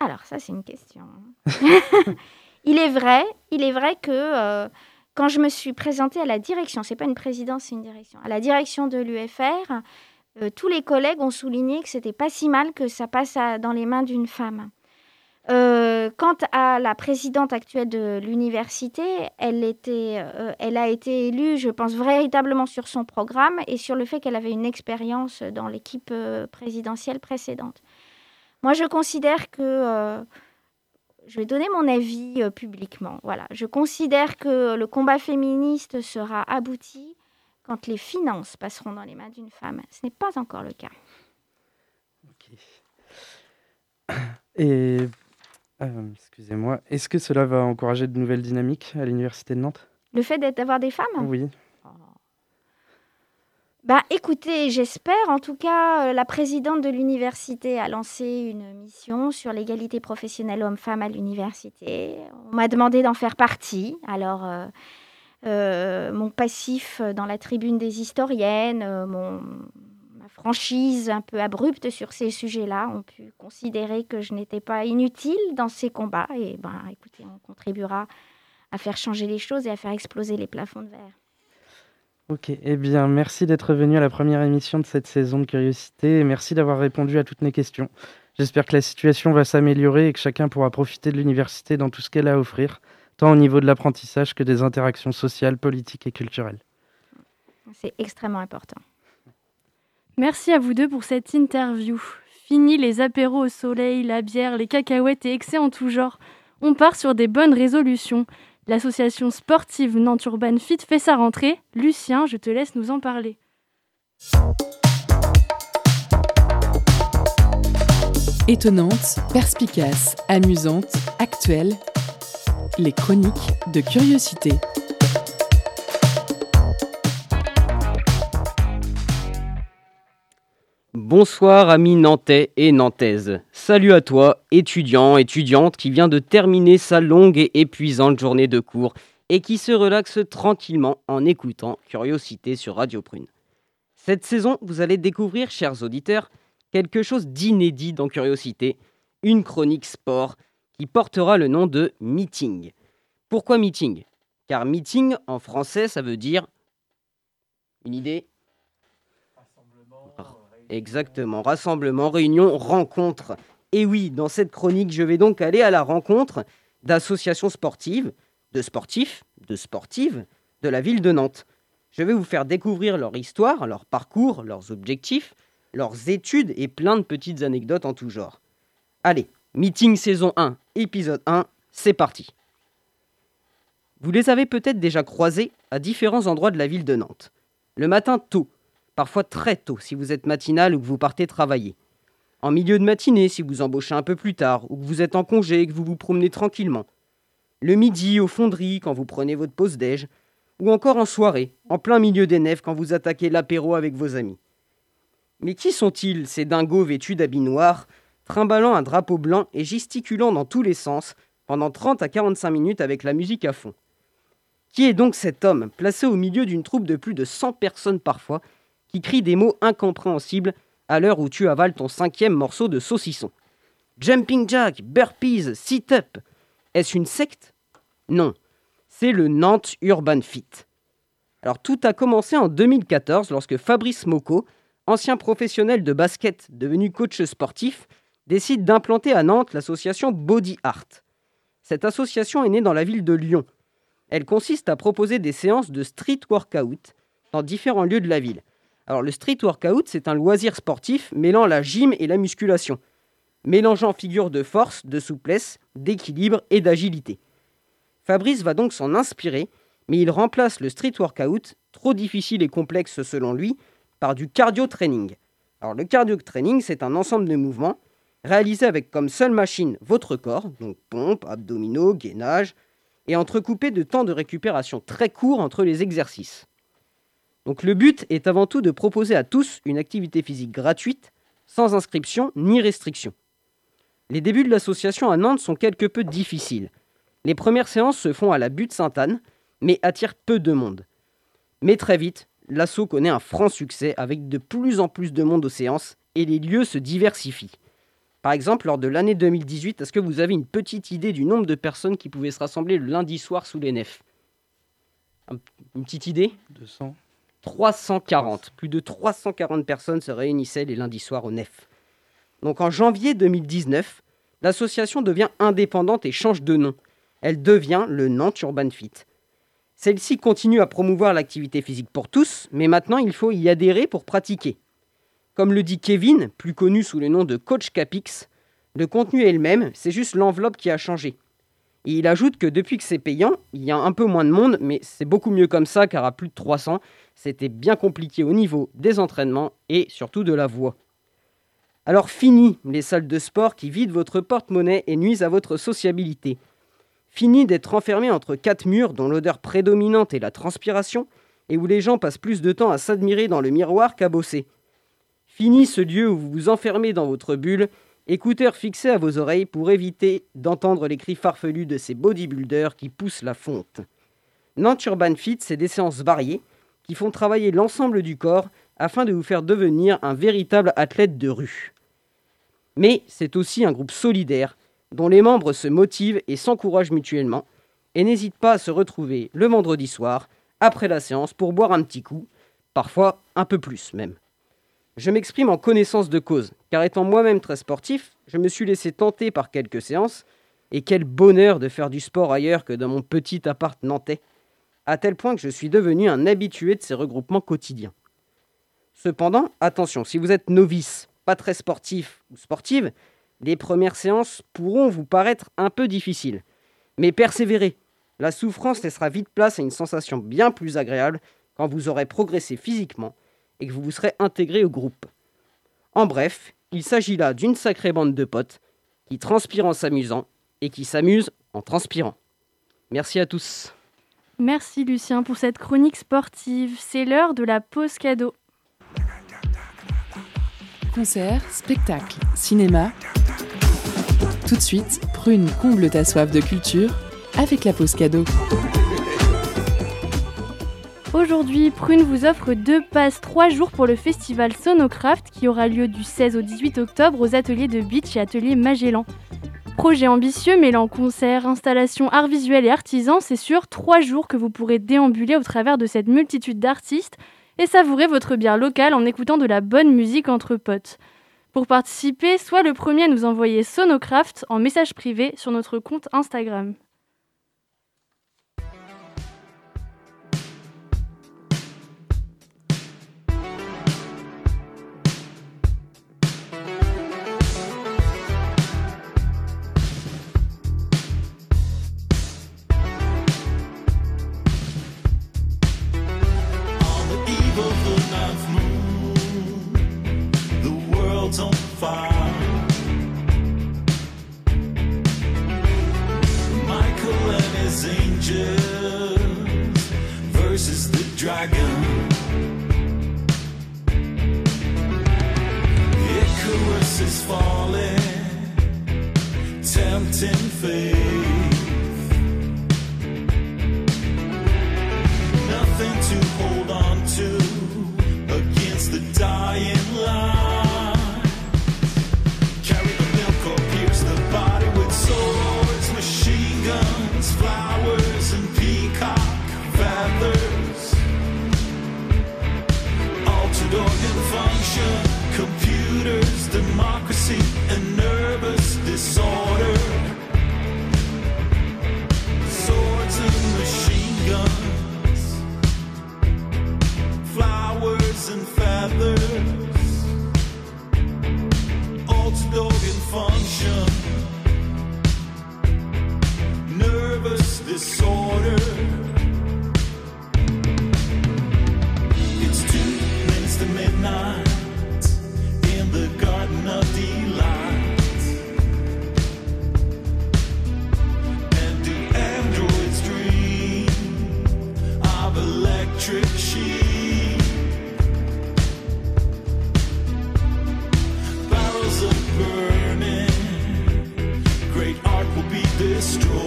Alors ça c'est une question. il est vrai, il est vrai que euh, quand je me suis présentée à la direction, c'est pas une présidence, c'est une direction, à la direction de l'UFR, euh, tous les collègues ont souligné que c'était pas si mal que ça passe dans les mains d'une femme. Euh, quant à la présidente actuelle de l'université, elle, euh, elle a été élue, je pense, véritablement sur son programme et sur le fait qu'elle avait une expérience dans l'équipe présidentielle précédente. Moi, je considère que je vais donner mon avis euh, publiquement. Voilà, je considère que le combat féministe sera abouti quand les finances passeront dans les mains d'une femme. Ce n'est pas encore le cas. Et euh, excusez-moi, est-ce que cela va encourager de nouvelles dynamiques à l'université de Nantes? Le fait d'avoir des femmes? Oui. Bah, écoutez, j'espère. En tout cas, euh, la présidente de l'université a lancé une mission sur l'égalité professionnelle homme-femme à l'université. On m'a demandé d'en faire partie. Alors, euh, euh, mon passif dans la tribune des historiennes, ma franchise un peu abrupte sur ces sujets-là ont pu considérer que je n'étais pas inutile dans ces combats. Et ben, écoutez, on contribuera à faire changer les choses et à faire exploser les plafonds de verre. Ok, eh bien, merci d'être venu à la première émission de cette saison de Curiosité et merci d'avoir répondu à toutes mes questions. J'espère que la situation va s'améliorer et que chacun pourra profiter de l'université dans tout ce qu'elle a à offrir, tant au niveau de l'apprentissage que des interactions sociales, politiques et culturelles. C'est extrêmement important. Merci à vous deux pour cette interview. Fini les apéros au soleil, la bière, les cacahuètes et excès en tout genre. On part sur des bonnes résolutions. L'association sportive Nantes Urban Fit fait sa rentrée. Lucien, je te laisse nous en parler. Étonnante, perspicace, amusante, actuelle, les chroniques de curiosité. Bonsoir amis nantais et nantaises. Salut à toi, étudiant, étudiante qui vient de terminer sa longue et épuisante journée de cours et qui se relaxe tranquillement en écoutant Curiosité sur Radio Prune. Cette saison, vous allez découvrir, chers auditeurs, quelque chose d'inédit dans Curiosité, une chronique sport qui portera le nom de Meeting. Pourquoi Meeting? Car Meeting en français, ça veut dire... Une idée Exactement, rassemblement, réunion, rencontre. Et oui, dans cette chronique, je vais donc aller à la rencontre d'associations sportives, de sportifs, de sportives de la ville de Nantes. Je vais vous faire découvrir leur histoire, leur parcours, leurs objectifs, leurs études et plein de petites anecdotes en tout genre. Allez, meeting saison 1, épisode 1, c'est parti. Vous les avez peut-être déjà croisés à différents endroits de la ville de Nantes. Le matin tôt, parfois très tôt si vous êtes matinal ou que vous partez travailler. En milieu de matinée si vous embauchez un peu plus tard ou que vous êtes en congé et que vous vous promenez tranquillement. Le midi au fonderie quand vous prenez votre pause déj. Ou encore en soirée, en plein milieu des nefs quand vous attaquez l'apéro avec vos amis. Mais qui sont-ils, ces dingos vêtus d'habits noirs, trimballant un drapeau blanc et gesticulant dans tous les sens pendant 30 à 45 minutes avec la musique à fond? Qui est donc cet homme, placé au milieu d'une troupe de plus de 100 personnes parfois, qui crie des mots incompréhensibles à l'heure où tu avales ton cinquième morceau de saucisson Jumping jack, burpees, sit-up. Est-ce une secte? Non, c'est le Nantes Urban Fit. Alors tout a commencé en 2014 lorsque Fabrice Moko, ancien professionnel de basket devenu coach sportif, décide d'implanter à Nantes l'association Body Art. Cette association est née dans la ville de Lyon. Elle consiste à proposer des séances de street workout dans différents lieux de la ville. Alors le street workout, c'est un loisir sportif mêlant la gym et la musculation mélangeant figures de force, de souplesse, d'équilibre et d'agilité. Fabrice va donc s'en inspirer, mais il remplace le street workout, trop difficile et complexe selon lui, par du cardio training. Alors le cardio training, c'est un ensemble de mouvements réalisés avec comme seule machine votre corps, donc pompe, abdominaux, gainage, et entrecoupé de temps de récupération très court entre les exercices. Donc le but est avant tout de proposer à tous une activité physique gratuite, sans inscription ni restriction. Les débuts de l'association à Nantes sont quelque peu difficiles. Les premières séances se font à la butte Sainte-Anne, mais attirent peu de monde. Mais très vite, l'assaut connaît un franc succès avec de plus en plus de monde aux séances et les lieux se diversifient. Par exemple, lors de l'année 2018, est-ce que vous avez une petite idée du nombre de personnes qui pouvaient se rassembler le lundi soir sous les nefs? Une petite idée? 200. 340. Plus de 340 personnes se réunissaient les lundis soirs aux nefs. Donc en janvier 2019, l'association devient indépendante et change de nom. Elle devient le Nantes Urban Fit. Celle-ci continue à promouvoir l'activité physique pour tous, mais maintenant il faut y adhérer pour pratiquer. Comme le dit Kevin, plus connu sous le nom de Coach Capix, le contenu est le même, c'est juste l'enveloppe qui a changé. Et il ajoute que depuis que c'est payant, il y a un peu moins de monde, mais c'est beaucoup mieux comme ça car à plus de 300, c'était bien compliqué au niveau des entraînements et surtout de la voix. Alors fini les salles de sport qui vident votre porte-monnaie et nuisent à votre sociabilité. Fini d'être enfermé entre quatre murs dont l'odeur prédominante est la transpiration et où les gens passent plus de temps à s'admirer dans le miroir qu'à bosser. Fini ce lieu où vous vous enfermez dans votre bulle, écouteurs fixés à vos oreilles pour éviter d'entendre les cris farfelus de ces bodybuilders qui poussent la fonte. Nantes Urban Fit, c'est des séances variées qui font travailler l'ensemble du corps afin de vous faire devenir un véritable athlète de rue. Mais c'est aussi un groupe solidaire dont les membres se motivent et s'encouragent mutuellement et n'hésitent pas à se retrouver le vendredi soir après la séance pour boire un petit coup, parfois un peu plus même. Je m'exprime en connaissance de cause, car étant moi-même très sportif, je me suis laissé tenter par quelques séances, et quel bonheur de faire du sport ailleurs que dans mon petit appart nantais, à tel point que je suis devenu un habitué de ces regroupements quotidiens. Cependant, attention, si vous êtes novice, pas très sportif ou sportive, les premières séances pourront vous paraître un peu difficiles. Mais persévérez. La souffrance laissera vite place à une sensation bien plus agréable quand vous aurez progressé physiquement et que vous vous serez intégré au groupe. En bref, il s'agit là d'une sacrée bande de potes qui transpirent en s'amusant et qui s'amusent en transpirant. Merci à tous. Merci Lucien pour cette chronique sportive. C'est l'heure de la pause cadeau. Concerts, spectacles, cinéma. Tout de suite, Prune comble ta soif de culture avec la pause cadeau. Aujourd'hui, Prune vous offre deux passes trois jours pour le festival Sonocraft qui aura lieu du 16 au 18 octobre aux ateliers de Beach et ateliers Magellan. Projet ambitieux mêlant concerts, installations, arts visuels et artisans, c'est sur trois jours que vous pourrez déambuler au travers de cette multitude d'artistes et savourer votre bière locale en écoutant de la bonne musique entre potes. Pour participer, sois le premier à nous envoyer Sonocraft en message privé sur notre compte Instagram.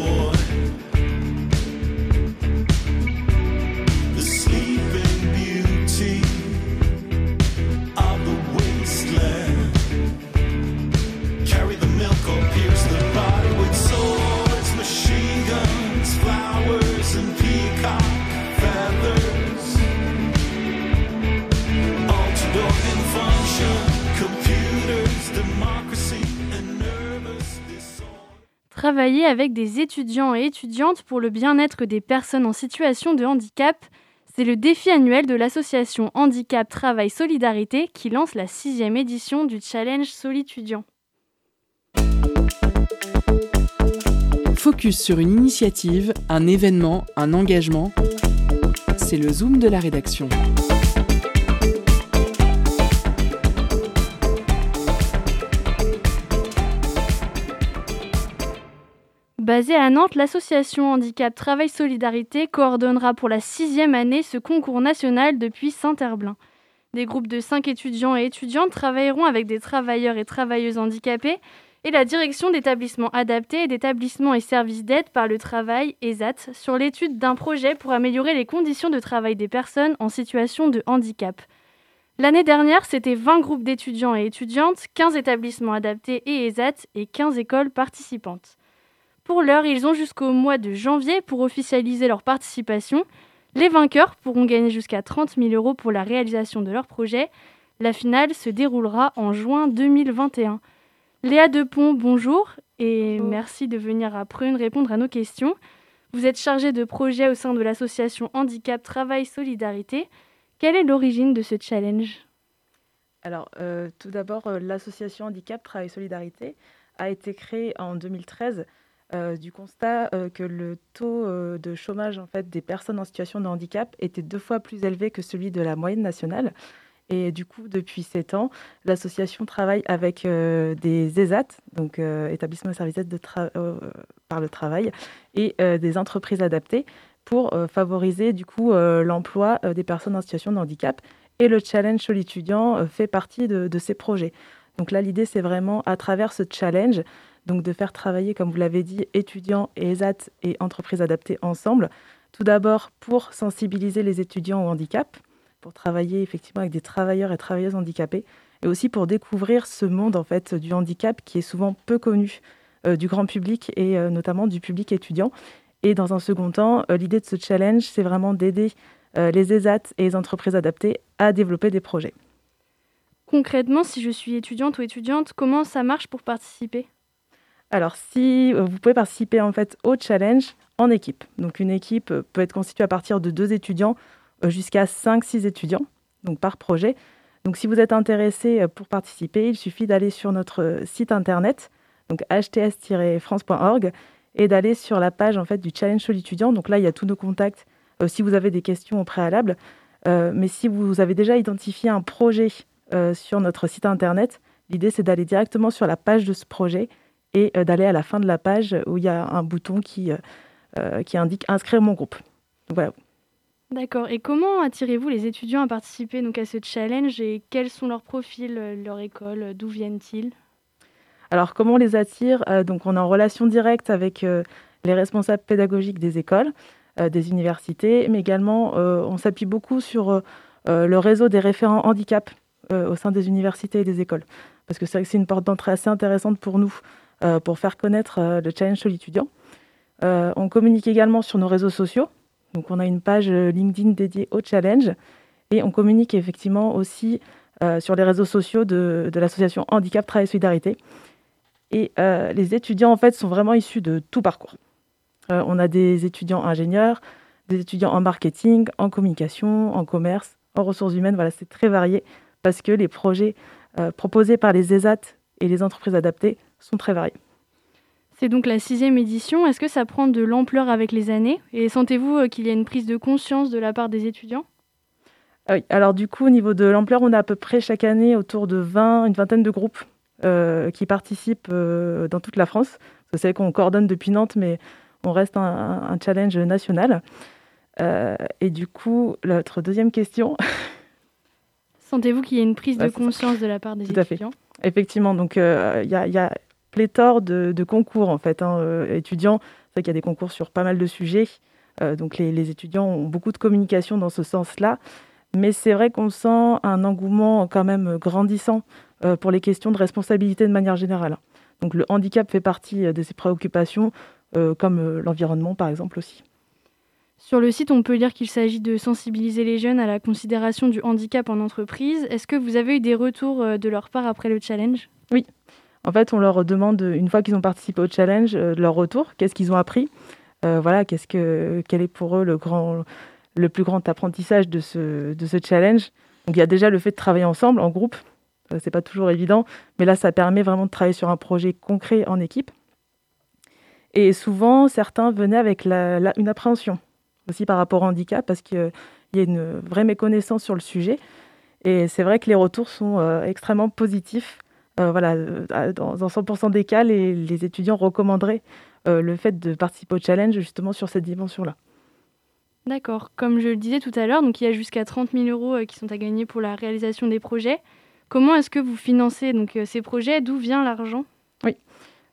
amor. Avec des étudiants et étudiantes pour le bien-être des personnes en situation de handicap, c'est le défi annuel de l'association Handicap Travail Solidarité qui lance la sixième édition du Challenge Solitudiant. Focus sur une initiative, un événement, un engagement. C'est le Zoom de la rédaction. Basée à Nantes, l'association Handicap Travail Solidarité coordonnera pour la sixième année ce concours national depuis Saint-Herblain. Des groupes de cinq étudiants et étudiantes travailleront avec des travailleurs et travailleuses handicapés et la direction d'établissements adaptés et d'établissements et services d'aide par le travail, ESAT, sur l'étude d'un projet pour améliorer les conditions de travail des personnes en situation de handicap. L'année dernière, c'était 20 groupes d'étudiants et étudiantes, 15 établissements adaptés et ESAT et 15 écoles participantes. Pour l'heure, ils ont jusqu'au mois de janvier pour officialiser leur participation. Les vainqueurs pourront gagner jusqu'à 30 000 euros pour la réalisation de leur projet. La finale se déroulera en juin 2021. Léa Depont, bonjour et merci de venir à Prune répondre à nos questions. Vous êtes chargée de projet au sein de l'association Handicap Travail Solidarité. Quelle est l'origine de ce challenge? Alors, euh, tout d'abord, euh, l'association Handicap Travail Solidarité a été créée en 2013 euh, du constat euh, que le taux euh, de chômage en fait, des personnes en situation de handicap était deux fois plus élevé que celui de la moyenne nationale. Et du coup, depuis sept ans, l'association travaille avec des ESAT, donc établissements et services par le travail, et des entreprises adaptées pour favoriser du coup l'emploi des personnes en situation de handicap. Et le challenge sur l'étudiant euh, fait partie de, de ces projets. Donc là, l'idée, c'est vraiment à travers ce challenge, donc de faire travailler, comme vous l'avez dit, étudiants et ESAT et entreprises adaptées ensemble. Tout d'abord pour sensibiliser les étudiants au handicap, pour travailler effectivement avec des travailleurs et travailleuses handicapés, et aussi pour découvrir ce monde en fait du handicap qui est souvent peu connu euh, du grand public et euh, notamment du public étudiant. Et dans un second temps, euh, l'idée de ce challenge, c'est vraiment d'aider les ESAT et les entreprises adaptées à développer des projets. Concrètement, si je suis étudiante ou étudiante, comment ça marche pour participer? Alors, si euh, vous pouvez participer en fait au challenge en équipe. Donc, une équipe euh, peut être constituée à partir de deux étudiants euh, jusqu'à 5-6 étudiants, donc par projet. Donc, si vous êtes intéressé pour participer, il suffit d'aller sur notre site internet, donc hts-france.org, et d'aller sur la page en fait du challenge sur l'étudiant. Donc là, il y a tous nos contacts si vous avez des questions au préalable. Mais si vous avez déjà identifié un projet sur notre site internet, l'idée c'est d'aller directement sur la page de ce projet et euh, d'aller à la fin de la page où il y a un bouton qui, euh, euh, qui indique inscrire mon groupe. Voilà. D'accord. Et comment attirez-vous les étudiants à participer donc, à ce challenge et quels sont leurs profils, leur école, d'où viennent-ils? Alors comment on les attire? Donc on est en relation directe avec les responsables pédagogiques des écoles, des universités, mais également on s'appuie beaucoup sur le réseau des référents handicap au sein des universités et des écoles. Parce que c'est vrai que c'est une porte d'entrée assez intéressante pour nous, pour faire connaître euh, le challenge sur l'étudiant. Euh, on communique également sur nos réseaux sociaux. Donc on a une page euh, LinkedIn dédiée au challenge et on communique effectivement aussi euh, sur les réseaux sociaux de, l'association Handicap Travail et Solidarité. Et euh, les étudiants, en fait, sont vraiment issus de tout parcours. Euh, on a des étudiants ingénieurs, des étudiants en marketing, en communication, en commerce, en ressources humaines. Voilà, c'est très varié parce que les projets euh, proposés par les ESAT et les entreprises adaptées sont très variés. C'est donc la sixième édition. Est-ce que ça prend de l'ampleur avec les années? Et sentez-vous euh, qu'il y a une prise de conscience de la part des étudiants? Ah oui, alors du coup, au niveau de l'ampleur, on a à peu près chaque année autour de 20, une vingtaine de groupes euh, qui participent euh, dans toute la France. Vous savez qu'on coordonne depuis Nantes, mais on reste un, un challenge national. Euh, et du coup, notre deuxième question. Sentez-vous qu'il y a une prise Ouais, de ça. conscience de la part des Tout à fait. étudiants? Effectivement, donc il y, a- il y a pléthore de, de concours en fait, hein, euh, étudiants. C'est vrai qu'il y a des concours sur pas mal de sujets. Euh, donc les, les étudiants ont beaucoup de communication dans ce sens-là. Mais c'est vrai qu'on sent un engouement quand même grandissant euh, pour les questions de responsabilité de manière générale. Donc le handicap fait partie de ces préoccupations, comme l'environnement par exemple aussi. Sur le site, on peut lire qu'il s'agit de sensibiliser les jeunes à la considération du handicap en entreprise. Est-ce que vous avez eu des retours de leur part après le challenge? Oui. En fait, on leur demande, une fois qu'ils ont participé au challenge, euh, leur retour, qu'est-ce qu'ils ont appris, euh, voilà, que, quel est pour eux le, grand, le plus grand apprentissage de ce, de ce challenge? Donc, il y a déjà le fait de travailler ensemble, en groupe. C'est pas toujours évident, mais là, ça permet vraiment de travailler sur un projet concret en équipe. Et souvent, certains venaient avec une appréhension aussi par rapport au handicap, parce qu'il y a une vraie méconnaissance sur le sujet. Et c'est vrai que les retours sont euh, extrêmement positifs. Euh, voilà, euh, dans, dans 100% des cas, les, les étudiants recommanderaient euh, le fait de participer au challenge justement sur cette dimension-là. D'accord. Comme je le disais tout à l'heure, donc il y a jusqu'à 30 000 euros qui sont à gagner pour la réalisation des projets. Comment est-ce que vous financez donc, ces projets? D'où vient l'argent? Oui.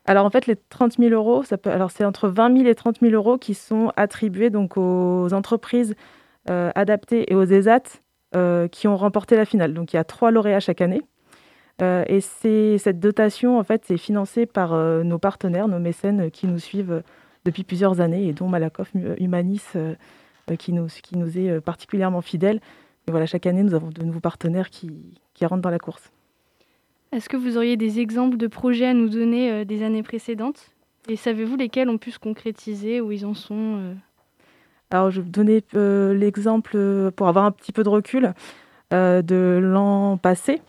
Alors en fait, les 30 000 euros, ça peut, alors c'est entre 20 000 et 30 000 euros qui sont attribués donc aux entreprises euh, adaptées et aux ESAT euh, qui ont remporté la finale. Donc il y a trois lauréats chaque année. Euh, et c'est, cette dotation, en fait, c'est financée par euh, nos partenaires, nos mécènes euh, qui nous suivent depuis plusieurs années et dont Malakoff Humanis euh, qui, nous, qui nous est particulièrement fidèle. Et voilà, chaque année, nous avons de nouveaux partenaires qui, qui rentrent dans la course. Est-ce que vous auriez des exemples de projets à nous donner des années précédentes? Et savez-vous lesquels ont pu se concrétiser, où ils en sont Alors, je vais vous donner euh, l'exemple euh, pour avoir un petit peu de recul euh, de l'an passé.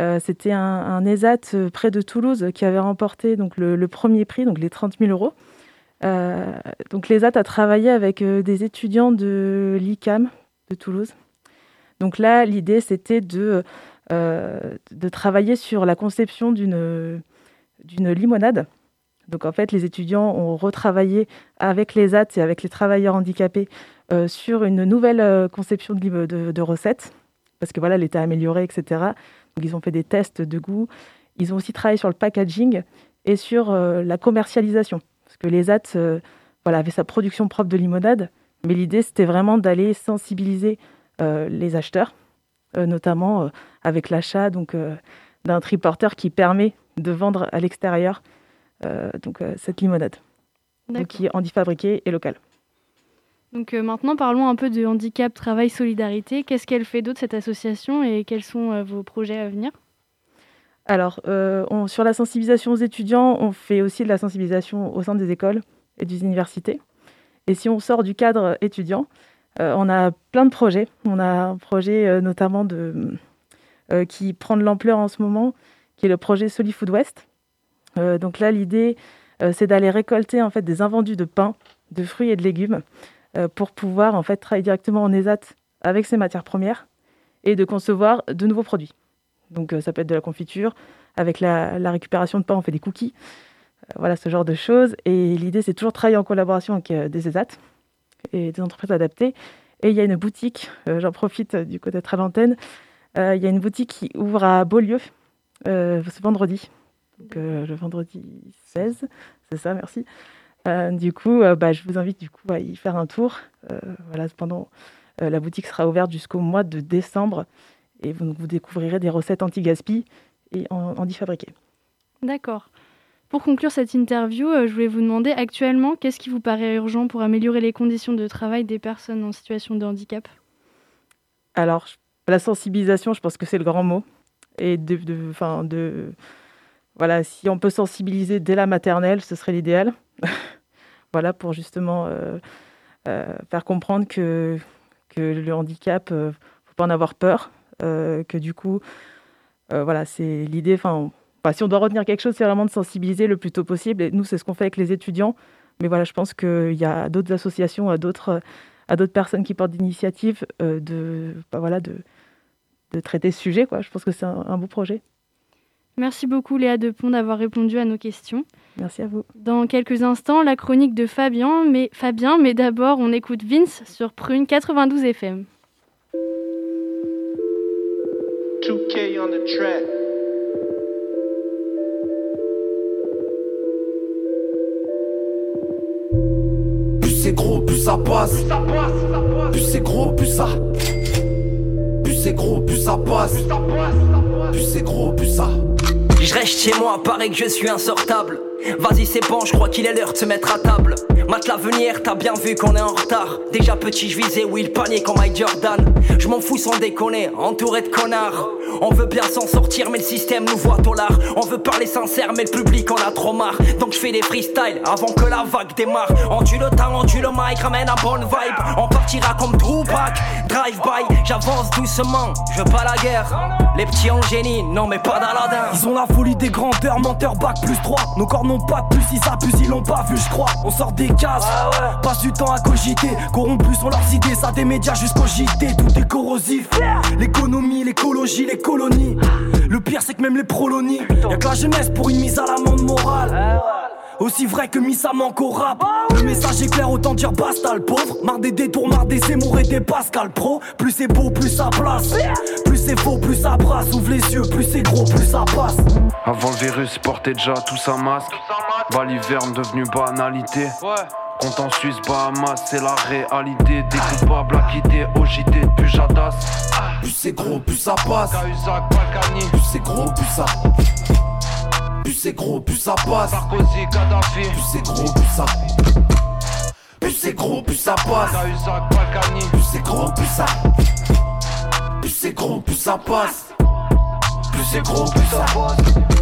Euh, C'était un, ESAT euh, près de Toulouse qui avait remporté donc, le, premier prix, donc les 30 000 euros. Euh, donc l'ESAT a travaillé avec des étudiants de l'ICAM de Toulouse. Donc là, l'idée, c'était de, de travailler sur la conception d'une limonade. Donc en fait, les étudiants ont retravaillé avec les AT et avec les travailleurs handicapés sur une nouvelle conception de, de recettes, parce que voilà, elle était améliorée, etc. Ils ont fait des tests de goût. Ils ont aussi travaillé sur le packaging et sur euh, la commercialisation, parce que les AT euh, voilà, avaient sa production propre de limonade, mais l'idée c'était vraiment d'aller sensibiliser euh, les acheteurs, notamment avec l'achat donc d'un triporteur qui permet de vendre à l'extérieur donc cette limonade, donc, qui est handifabriquée et locale. Donc euh, maintenant, parlons un peu de handicap, travail, solidarité. Qu'est-ce qu'elle fait d'autre, cette association, et quels sont euh, vos projets à venir? Alors, euh, sur la sensibilisation aux étudiants, on fait aussi de la sensibilisation au sein des écoles et des universités. Et si on sort du cadre étudiant, on a plein de projets. On a un projet notamment de, qui prend de l'ampleur en ce moment, qui est le projet Solifood West. Euh, donc là, l'idée, c'est d'aller récolter en fait des invendus de pain, de fruits et de légumes pour pouvoir en fait travailler directement en ESAT avec ces matières premières et de concevoir de nouveaux produits. Donc euh, ça peut être de la confiture, avec la, récupération de pain, on fait des cookies, Euh, voilà ce genre de choses. Et l'idée, c'est toujours de travailler en collaboration avec euh, des ESAT et des entreprises adaptées. Et il y a une boutique, euh, j'en profite euh, du côté à l'antenne, euh, il y a une boutique qui ouvre à Beaulieu euh, ce vendredi, donc euh, le vendredi 16, c'est ça, merci. Euh, du coup, euh, bah, je vous invite du coup à y faire un tour. Euh, voilà, pendant euh, la boutique sera ouverte jusqu'au mois de décembre et vous, vous découvrirez des recettes anti-gaspi et en, handifabriquées. D'accord. Pour conclure cette interview, je voulais vous demander actuellement, qu'est-ce qui vous paraît urgent pour améliorer les conditions de travail des personnes en situation de handicap? Alors, la sensibilisation, je pense que c'est le grand mot. Et de, de, enfin, de, voilà, si on peut sensibiliser dès la maternelle, ce serait l'idéal. voilà, pour justement euh, euh, faire comprendre que, que le handicap, euh, faut pas en avoir peur, que du coup, voilà, c'est l'idée. Si on doit retenir quelque chose, c'est vraiment de sensibiliser le plus tôt possible. Et nous, c'est ce qu'on fait avec les étudiants. Mais voilà, je pense qu'il y a d'autres associations, à d'autres, à d'autres personnes qui portent d'initiatives euh, de, bah, voilà, de, de traiter ce sujet. Quoi. Je pense que c'est un beau projet. Merci beaucoup Léa Depont d'avoir répondu à nos questions. Merci à vous. Dans quelques instants, la chronique de Fabien, mais, Fabien, mais d'abord, on écoute Vince sur Prune 92 FM. 2K on the track. Plus c'est gros, plus ça passe. Plus c'est gros, plus ça. C'est gros, plus ça passe. Plus c'est gros, plus ça. Je reste chez moi, paraît que je suis insortable. Vas-y, c'est bon, je crois qu'il est l'heure de se mettre à table. Mate l'avenir, t'as bien vu qu'on est en retard. Déjà petit, je visais Will panier comme Mike Jordan. Je m'en fous sans déconner, entouré de connards. On veut bien s'en sortir, mais le système nous voit au. On veut parler sincère, mais le public en a trop marre. Donc je fais des freestyles avant que la vague démarre. On tue le temps, on tue le mic, ramène un bonne vibe. On partira comme Tupac, drive-by. J'avance doucement, je veux pas la guerre. Les petits en génie, non mais pas d'Aladin. Ils ont la folie des grandeurs, menteur bac plus 3. Nos corps n'ont pas de plus, ils abusent, ils l'ont pas vu, je crois. On sort des cases, passe du temps à cogiter. Corrompus sont leurs idées, ça des médias jusqu'au JT. Tout est corrosif. L'économie, l'écologie, les colonies. Le pire, c'est que même les prolonies. Y'a que la jeunesse pour une mise à l'amende morale. Aussi vrai que Missa manque au rap. Le message est clair, autant dire basta le pauvre. Marre des détours, marre des Zemmour et des Pascal Pro. Plus c'est beau, plus ça place. Plus c'est faux, plus ça brasse. Ouvre les yeux, plus c'est gros, plus ça passe. Avant le virus, portait déjà tout sa masque. Baliverne devenu banalité. Compte en Suisse, Bahamas, c'est la réalité. Des coupables à quitter au JT de Pujadas. Plus c'est gros, plus ça passe. Plus c'est gros, plus ça. Plus c'est gros, plus ça passe. Sarkozy, Kadhafi. Plus c'est gros, plus ça. Plus c'est gros, plus ça passe. Plus c'est gros, plus ça. Plus c'est gros, plus ça passe. Plus c'est gros, plus ça.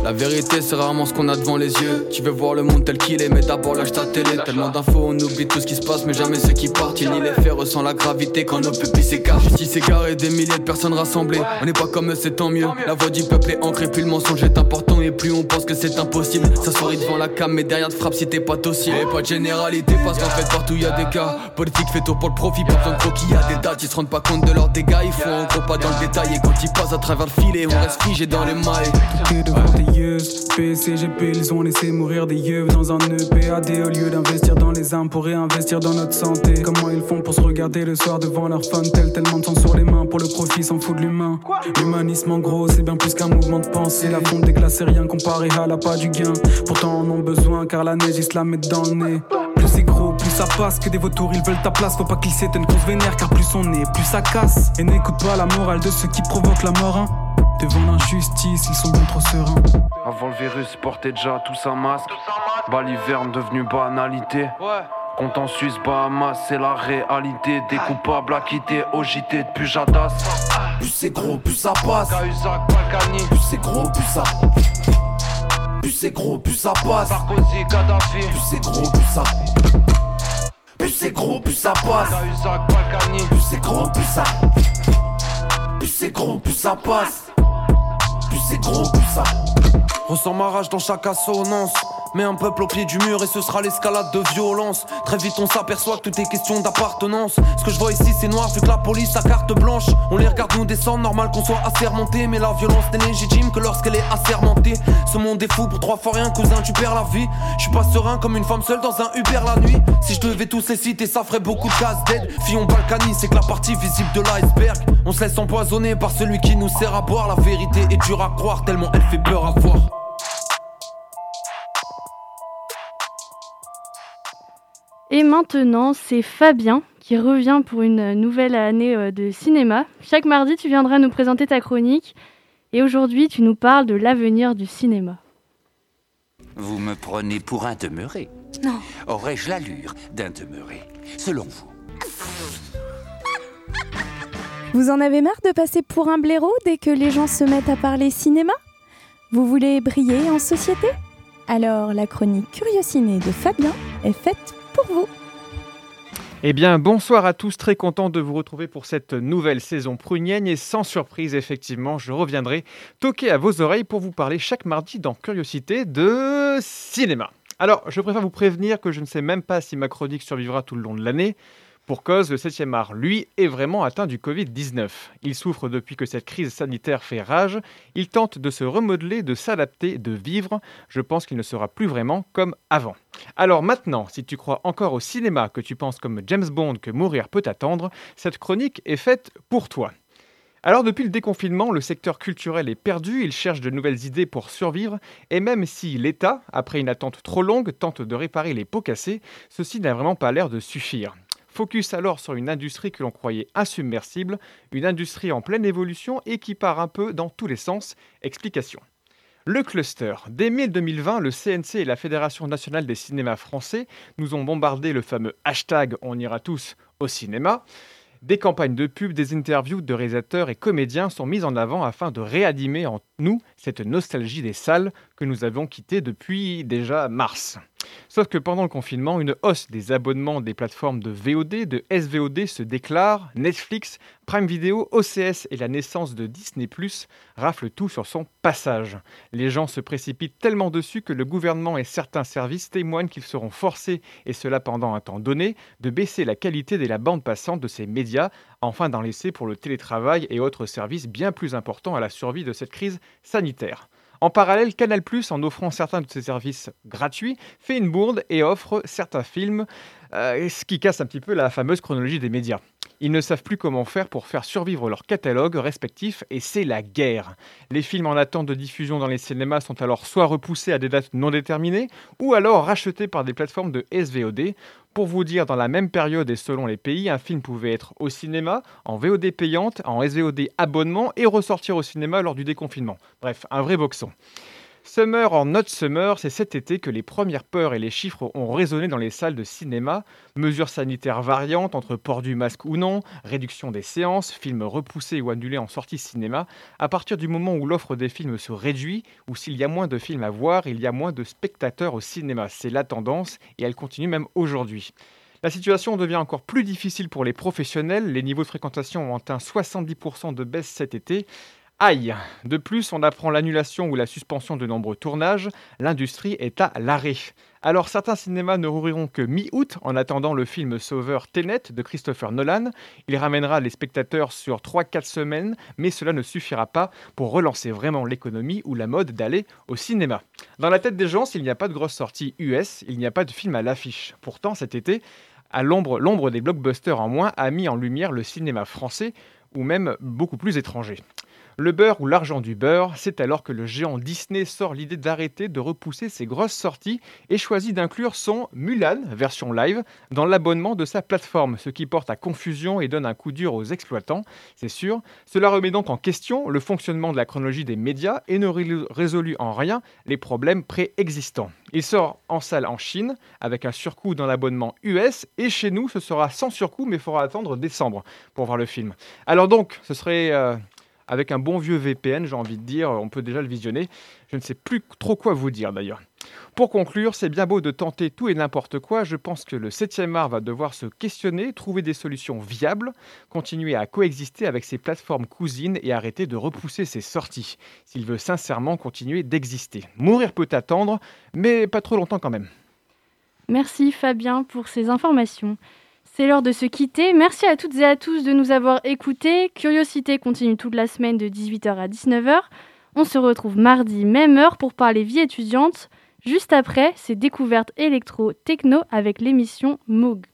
La vérité c'est rarement ce qu'on a devant les yeux. Tu veux voir le monde tel qu'il est mais d'abord lâche ta télé. Tellement d'infos on oublie tout ce qui se passe mais jamais ceux qui partent. Nie les faits ressent la gravité quand nos pupilles s'écartent. Justice égarée des milliers de personnes rassemblées. On n'est pas comme eux c'est tant mieux. La voix du peuple est ancrée puis le mensonge est important. Et plus on pense que c'est impossible Ça sourit devant la cam mais derrière te frappe si t'es pas docile. Et pas de généralité parce qu'en fait partout y a des cas. Politique fait tout pour le profit pas besoin de y a des dates Ils se rendent pas compte de leurs dégâts. Ils font gros pas dans le détail Et quand ils passent à travers le filet on reste figé dans les mailles est devant tes yeux. PCGP, ils ont laissé mourir des yeux dans un EPAD au lieu d'investir dans les armes pour réinvestir dans notre santé. Comment ils font pour se regarder le soir devant leur fun tel tellement de sang sur les mains pour le profit s'en fout de l'humain. L'humanisme en gros, c'est bien plus qu'un mouvement de pensée. La fonte des glaces, c'est rien comparé à la pas du gain. Pourtant, en ont besoin car la neige, ils se la mettent dans le nez. Plus c'est gros, plus ça passe que des vautours, ils veulent ta place. Faut pas qu'ils s'éteignent qu'on se vénère car plus on est, plus ça casse. Et n'écoute pas la morale de ceux qui provoquent la mort. hein. Devant l'injustice, ils sont bien trop sereins. Avant le virus, portait déjà tout sa masque. Baliverne devenu banalité. Compte en Suisse, Bahamas, c'est la réalité. Des coupables à quitter au JT de Pujadas. Plus c'est gros, plus ça passe. Plus c'est gros, plus ça. Plus c'est gros, plus ça passe. Sarkozy, Kadhafi. Plus c'est gros, plus ça. Plus c'est gros, plus ça passe. Plus c'est gros, plus ça. Plus c'est gros, plus ça passe. C'est gros, ça. Ressens ma rage dans chaque assonance. Mets un peuple au pied du mur et ce sera l'escalade de violence. Très vite on s'aperçoit que tout est question d'appartenance. Ce que je vois ici c'est noir vu que la police a carte blanche. On les regarde nous descendre, normal qu'on soit assermenté. Mais la violence n'est légitime que lorsqu'elle est assermentée. Ce monde est fou pour trois fois rien, cousin, tu perds la vie. Je suis pas serein comme une femme seule dans un Uber la nuit. Si je devais tous les citer, ça ferait beaucoup de casse d'aide. Fillon Balkany, c'est que la partie visible de l'iceberg. On se laisse empoisonner par celui qui nous sert à boire. La vérité est dure à croire tellement elle fait peur à voir. Et maintenant, c'est Fabien qui revient pour une nouvelle année euh, de cinéma. Chaque mardi, tu viendras nous présenter ta chronique. Et aujourd'hui, tu nous parles de l'avenir du cinéma. Vous me prenez pour un demeuré Non. Aurais-je l'allure d'un demeuré Selon vous? Vous en avez marre de passer pour un blaireau dès que les gens se mettent à parler cinéma? Vous voulez briller en société? Alors la chronique Curiosiné de Fabien est faite pour vous. Eh bien, bonsoir à tous, très content de vous retrouver pour cette nouvelle saison prunienne et sans surprise, effectivement, je reviendrai toquer à vos oreilles pour vous parler chaque mardi dans Curiosité de cinéma. Alors, je préfère vous prévenir que je ne sais même pas si ma chronique survivra tout le long de l'année. Pour cause, le 7e art, lui, est vraiment atteint du Covid-19. Il souffre depuis que cette crise sanitaire fait rage. Il tente de se remodeler, de s'adapter, de vivre. Je pense qu'il ne sera plus vraiment comme avant. Alors maintenant, si tu crois encore au cinéma, que tu penses comme James Bond que mourir peut attendre, cette chronique est faite pour toi. Alors depuis le déconfinement, le secteur culturel est perdu, il cherche de nouvelles idées pour survivre, et même si l'État, après une attente trop longue, tente de réparer les pots cassés, ceci n'a vraiment pas l'air de suffire. Focus alors sur une industrie que l'on croyait insubmersible, une industrie en pleine évolution et qui part un peu dans tous les sens. Explication. Le cluster. Dès mai 2020, le CNC et la Fédération nationale des cinémas français nous ont bombardé le fameux hashtag On ira tous au cinéma. Des campagnes de pub, des interviews de réalisateurs et comédiens sont mises en avant afin de réanimer en nous cette nostalgie des salles que nous avions quittées depuis déjà mars. Sauf que pendant le confinement, une hausse des abonnements des plateformes de VOD, de SVOD se déclare. Netflix, Prime Video, OCS et la naissance de Disney raflent tout sur son passage. Les gens se précipitent tellement dessus que le gouvernement et certains services témoignent qu'ils seront forcés, et cela pendant un temps donné, de baisser la qualité de la bande passante de ces médias, afin d'en laisser pour le télétravail et autres services bien plus importants à la survie de cette crise sanitaire. En parallèle, Canal+, en offrant certains de ses services gratuits, fait une bourde et offre certains films, euh, ce qui casse un petit peu la fameuse chronologie des médias. Ils ne savent plus comment faire pour faire survivre leur catalogue respectif et c'est la guerre. Les films en attente de diffusion dans les cinémas sont alors soit repoussés à des dates non déterminées ou alors rachetés par des plateformes de SVOD. Pour vous dire, dans la même période et selon les pays, un film pouvait être au cinéma, en VOD payante, en SVOD abonnement et ressortir au cinéma lors du déconfinement. Bref, un vrai boxon. Summer en Not Summer, c'est cet été que les premières peurs et les chiffres ont résonné dans les salles de cinéma. Mesures sanitaires variantes entre port du masque ou non, réduction des séances, films repoussés ou annulés en sortie cinéma. À partir du moment où l'offre des films se réduit ou s'il y a moins de films à voir, il y a moins de spectateurs au cinéma. C'est la tendance et elle continue même aujourd'hui. La situation devient encore plus difficile pour les professionnels. Les niveaux de fréquentation ont atteint 70% de baisse cet été. Aïe De plus, on apprend l'annulation ou la suspension de nombreux tournages. L'industrie est à l'arrêt. Alors certains cinémas ne rouvriront que mi-août en attendant le film Sauveur Tenet de Christopher Nolan. Il ramènera les spectateurs sur 3-4 semaines, mais cela ne suffira pas pour relancer vraiment l'économie ou la mode d'aller au cinéma. Dans la tête des gens, s'il n'y a pas de grosse sortie US, il n'y a pas de film à l'affiche. Pourtant, cet été, à l'ombre l'ombre des blockbusters en moins a mis en lumière le cinéma français ou même beaucoup plus étranger. Le beurre ou l'argent du beurre, c'est alors que le géant Disney sort l'idée d'arrêter de repousser ses grosses sorties et choisit d'inclure son Mulan, version live, dans l'abonnement de sa plateforme, ce qui porte à confusion et donne un coup dur aux exploitants, c'est sûr. Cela remet donc en question le fonctionnement de la chronologie des médias et ne ré- résolut en rien les problèmes préexistants. Il sort en salle en Chine avec un surcoût dans l'abonnement US et chez nous ce sera sans surcoût mais il faudra attendre décembre pour voir le film. Alors donc ce serait euh, avec un bon vieux VPN j'ai envie de dire on peut déjà le visionner. Je ne sais plus trop quoi vous dire d'ailleurs. Pour conclure, c'est bien beau de tenter tout et n'importe quoi. Je pense que le 7e art va devoir se questionner, trouver des solutions viables, continuer à coexister avec ses plateformes cousines et arrêter de repousser ses sorties, s'il veut sincèrement continuer d'exister. Mourir peut attendre, mais pas trop longtemps quand même. Merci Fabien pour ces informations. C'est l'heure de se quitter. Merci à toutes et à tous de nous avoir écoutés. Curiosité continue toute la semaine de 18h à 19h. On se retrouve mardi, même heure, pour parler vie étudiante. Juste après, c'est découverte électro-techno avec l'émission Moog.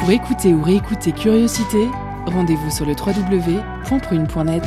Pour écouter ou réécouter Curiosité, rendez-vous sur le www.prune.net.